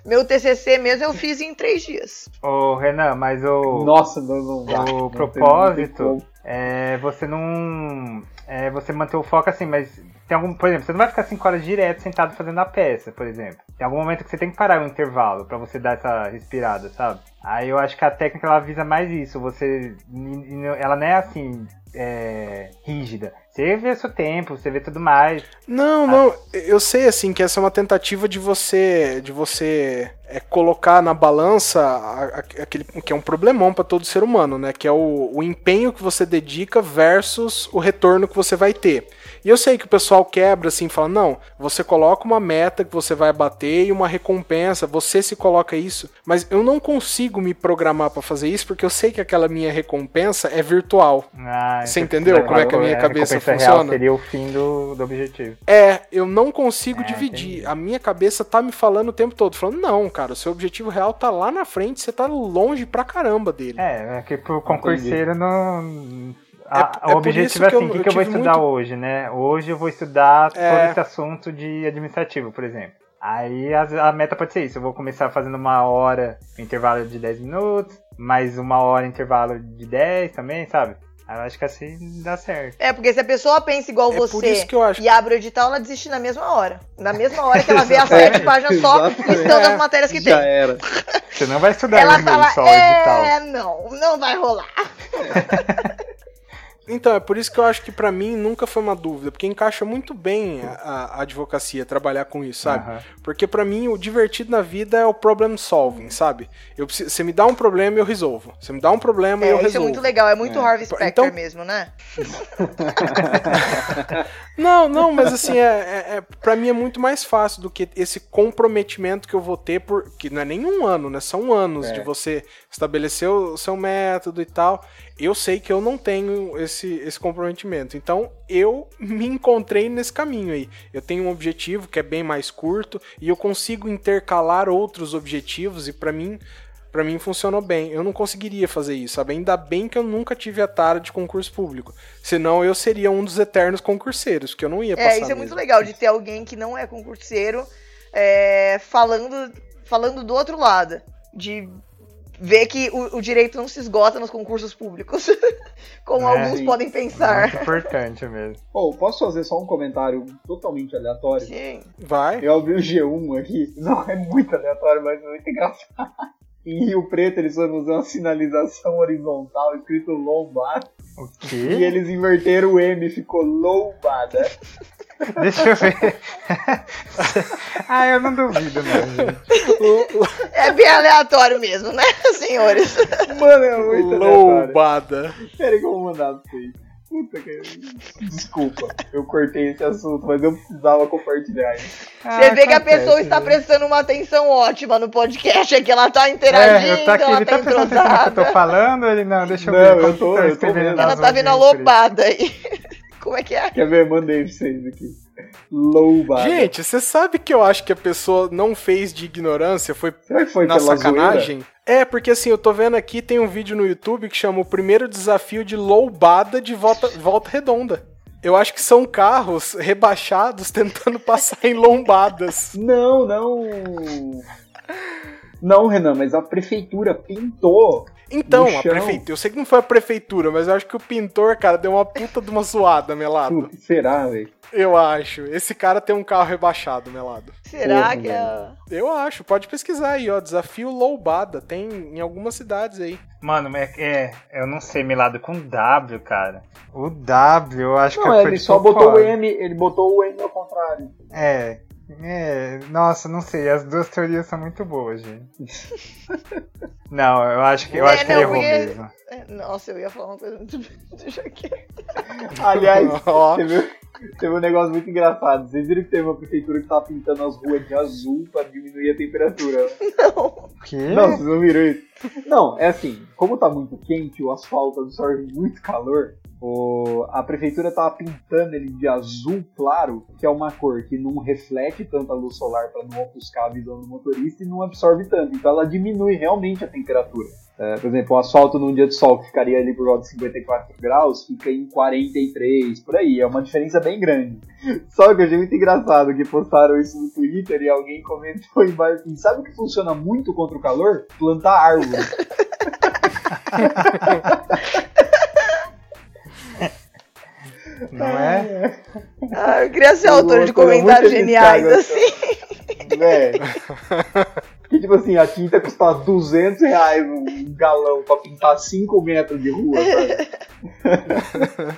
Meu TCC mesmo eu fiz em três dias. Ô, Renan, mas o, Nossa, não, não o Não propósito é você não. É você manter o foco assim, mas tem algum. Por exemplo, você não vai ficar 5 horas direto sentado fazendo a peça, por exemplo. Tem algum momento que você tem que parar um intervalo pra você dar essa respirada, sabe? Aí eu acho que a técnica ela visa mais isso. Você. Ela não é assim. é, rígida. Você vê seu tempo, você vê tudo mais. Não, não, eu sei assim que essa é uma tentativa de você de você é, colocar na balança a- a- aquele que é um problemão para todo ser humano, né? Que é o, o empenho que você dedica versus o retorno que você vai ter. E eu sei que o pessoal quebra assim, fala: "Não, você coloca uma meta que você vai bater e uma recompensa, você se coloca isso". Mas eu não consigo me programar para fazer isso porque eu sei que aquela minha recompensa é virtual. Ah, Você entendeu como é que a minha a cabeça real funciona? seria o fim do, do objetivo. É, eu não consigo É, dividir. entendi. A minha cabeça tá me falando o tempo todo, falando, não, cara, o seu objetivo real tá lá na frente, você tá longe pra caramba dele. É, é que pro concurseiro não. a- É- é o por isso objetivo é que eu- assim, o que, eu que eu vou estudar muito- hoje, né? Hoje eu vou estudar É. todo esse assunto de administrativo, por exemplo. Aí as- a, meta pode ser isso, eu vou começar fazendo uma hora intervalo de 10 minutos, mais uma hora intervalo de 10 também, sabe? Aí eu acho que assim dá certo. É, porque se a pessoa pensa igual É você acho e abre o edital, ela desiste na mesma hora. Na mesma hora que ela vê as sete páginas só listando as matérias que Já tem. era. Você não vai estudar Ela fala, só o edital. é, não, não vai rolar. Então, é por isso que eu acho que pra mim nunca foi uma dúvida, porque encaixa muito bem a, a advocacia, trabalhar com isso, sabe? Aham. Porque pra mim o divertido na vida é o problem solving, sabe? Eu preciso, você me dá um problema e eu resolvo. Você me dá um problema e É, eu isso é resolvo. muito legal, é muito É. Harvey Specter Então- mesmo, né? Não, não, mas assim, é, é, é, pra mim é muito mais fácil do que esse comprometimento que eu vou ter por. Que não é nem um ano, né? São anos É. de você estabelecer o seu método e tal. Eu sei que eu não tenho esse, esse comprometimento. Então eu me encontrei nesse caminho aí. Eu tenho um objetivo que é bem mais curto e eu consigo intercalar outros objetivos e pra mim. Pra mim funcionou bem. Eu não conseguiria fazer isso, sabe? Ainda bem que eu nunca tive a tara de concurso público. Senão eu seria um dos eternos concurseiros, porque eu não ia passar. É, isso é muito legal de ter alguém que não é concurseiro é, falando, falando do outro lado. De ver que o, o direito não se esgota nos concursos públicos, como É, alguns podem pensar. Muito importante mesmo. Ô, posso fazer só um comentário totalmente aleatório? Sim. Vai. Eu abri o G1 aqui. Não, é muito aleatório, mas é muito engraçado. Em Rio Preto eles foram fazer uma sinalização horizontal escrito lombada. O E quê? eles inverteram o M, ficou lombada. Deixa eu ver. ah, eu não duvido, não. É bem aleatório mesmo, né, senhores? Mano, é muito aleatório. Loubada. Peraí que eu vou mandar pra vocês. Puta que. Desculpa, eu cortei esse assunto, mas eu precisava compartilhar isso. Você vê que a pessoa está presente. prestando uma atenção ótima no podcast, é que ela tá interagindo, É, eu tô aqui, ela ele tá tá prestando atenção no que eu tô falando, ele não, deixa eu Não, ver. eu tô- tá eu tô escrevendo vendo. Ela tá vendo a outras lobada aí. Como é que é? Quer ver? Mandei pra vocês aqui. Loubada. Gente, você sabe que eu acho que a pessoa não fez de ignorância, foi será que foi na sacanagem? zoeira? É, porque assim, eu tô vendo aqui, tem um vídeo no YouTube que chama o primeiro desafio de loubada de volta, volta redonda. Eu acho que são carros rebaixados tentando passar em lombadas. Não, não. Não, Renan, mas a prefeitura pintou. Então, No a prefeitura, eu sei que não foi a prefeitura, mas eu acho que o pintor, cara, deu uma puta de uma zoada, Melado. Será, velho? Eu acho. Esse cara tem um carro rebaixado, Melado. Será Porra, que é. Eu acho, pode pesquisar aí, ó. Desafio loubada. Tem em algumas cidades aí. Mano, é, é, eu não sei, Milado, com W, cara. O W, eu acho que Não, foi ele de só botou o. M, ele botou o M ao contrário. É, é, nossa, não sei, as duas teorias são muito boas, gente. Não, eu acho que, eu É, acho que não, ele errou porque- mesmo. é, Nossa, eu ia falar uma coisa muito. Deixa quieto. Aliás, teve, teve um negócio muito engraçado. Vocês viram que teve uma prefeitura que tava pintando as ruas de azul pra diminuir a temperatura. Não. O quê? Não, vocês não viram isso? Não, é assim, como tá muito quente, o asfalto absorve muito calor. O, a prefeitura tava pintando ele de azul claro, que é uma cor que não reflete tanta luz solar para não ofuscar a visão do motorista e não absorve tanto. Então ela diminui realmente a temperatura. É, por exemplo, o asfalto num dia de sol que ficaria ali por volta de 54 graus, fica em 43, por aí. É uma diferença bem grande. Só que eu achei muito engraçado que postaram isso no Twitter e alguém comentou embaixo assim, sabe o que funciona muito contra o calor? Plantar árvore. Não é? Ah, eu queria ser autor de comentários geniais, assim. né? Que tipo assim, a tinta custava 200 reais um galão pra pintar 5 metros de rua, sabe?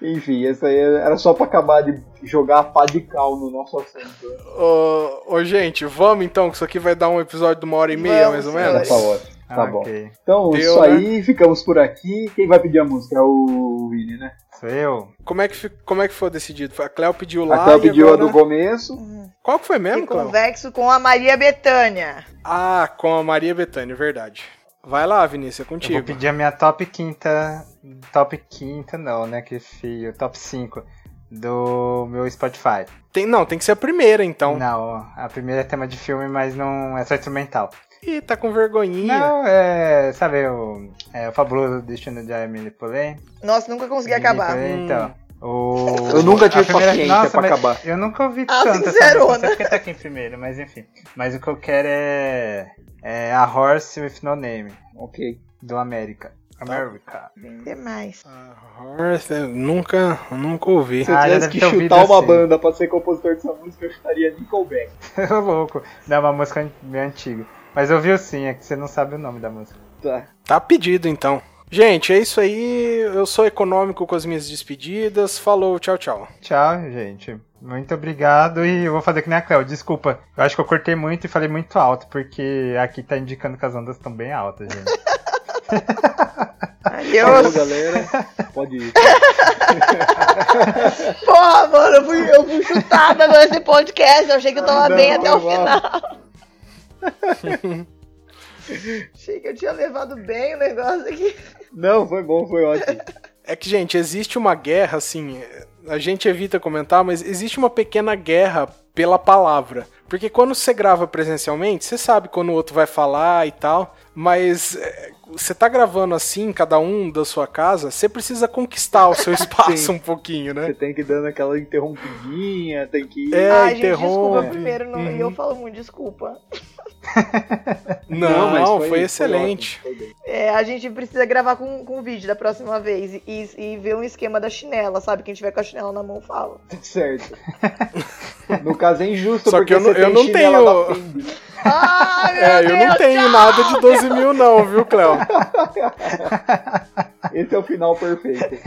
Enfim, essa aí era só pra acabar de jogar a pá de cal no nosso assunto. né? Ô, ô, gente, vamos então, que isso aqui vai dar um episódio de uma hora e meia, Vamos, mais ou senhores. menos. Tá ótimo. Tá Ah, bom. ok. Então, Deu, isso né? aí, ficamos por aqui. Quem vai pedir a música? É o Willy, né? Sou eu? Como é, que, como é que foi decidido? A Cleo pediu lá. A Cléo pediu agora... a do começo. Qual que foi E mesmo, Cleo? convexo com a Maria Bethânia. Ah, com a Maria Bethânia, verdade. Vai lá, Vinícius, é Eu contigo. vou pedir a minha top quinta. Top quinta não, né? Que fio. Top 5 do meu Spotify. Tem, não, tem que ser a primeira, então. Não, a primeira é tema de filme, mas não é só instrumental. Ih, tá com vergonhinha. Não, é. Sabe o. É o fabuloso destino de Emily Poulain? Nossa, nunca consegui Emily acabar. Poulain, Então. O... Eu nunca tive a primeira- paciência Nossa, pra acabar. Eu nunca ouvi Ah, tanto música, não sei porque tá aqui em primeiro, mas enfim. Mas o que eu quero é. É a Horse with No Name, Ok. do América. America. Bem demais. Ah, Horse, eu nunca, nunca ouvi. Se eu Ah, tivesse deve que chutar uma assim. banda pra ser compositor dessa música, eu chutaria Nickelback. Louco. Não, é uma música bem antiga. Mas ouviu sim, é que você não sabe o nome da música. Tá. Tá pedido, então. Gente, é isso aí. Eu sou econômico com as minhas despedidas. Falou, tchau, tchau. Tchau, gente. Muito obrigado e eu vou fazer que nem a Cleo. Desculpa, eu acho que eu cortei muito e falei muito alto, porque aqui tá indicando que as ondas estão bem altas, gente. Falou, Adeus. galera. Pode ir. Porra, mano, eu fui, eu fui chutada nesse podcast. Eu achei que eu tava Não, bem até o mal. final. achei que eu tinha levado bem o negócio aqui. Não, foi bom, foi ótimo. É que, gente, existe uma guerra, assim. A gente evita comentar, mas existe uma pequena guerra pela palavra. Porque quando você grava presencialmente, você sabe quando o outro vai falar e tal. Mas é, você tá gravando assim, cada um da sua casa, você precisa conquistar o seu espaço um pouquinho, né? Você tem que ir dando aquela interrompidinha, tem que ir. É, Ai, gente, desculpa primeiro, não, e Uhum. eu falo muito desculpa. Não, mas foi, excelente. ótimo, foi. É, a gente precisa gravar com, com vídeo da próxima vez e, e ver um esquema da chinela, sabe? Quem tiver com a chinela na mão fala. Tá certo. No caso é injusto, Só porque que eu não- você eu tem não tenho- meu É, eu Deus, não tenho tchau! nada de 12 mil, não, viu, Cléo? Esse é o final perfeito.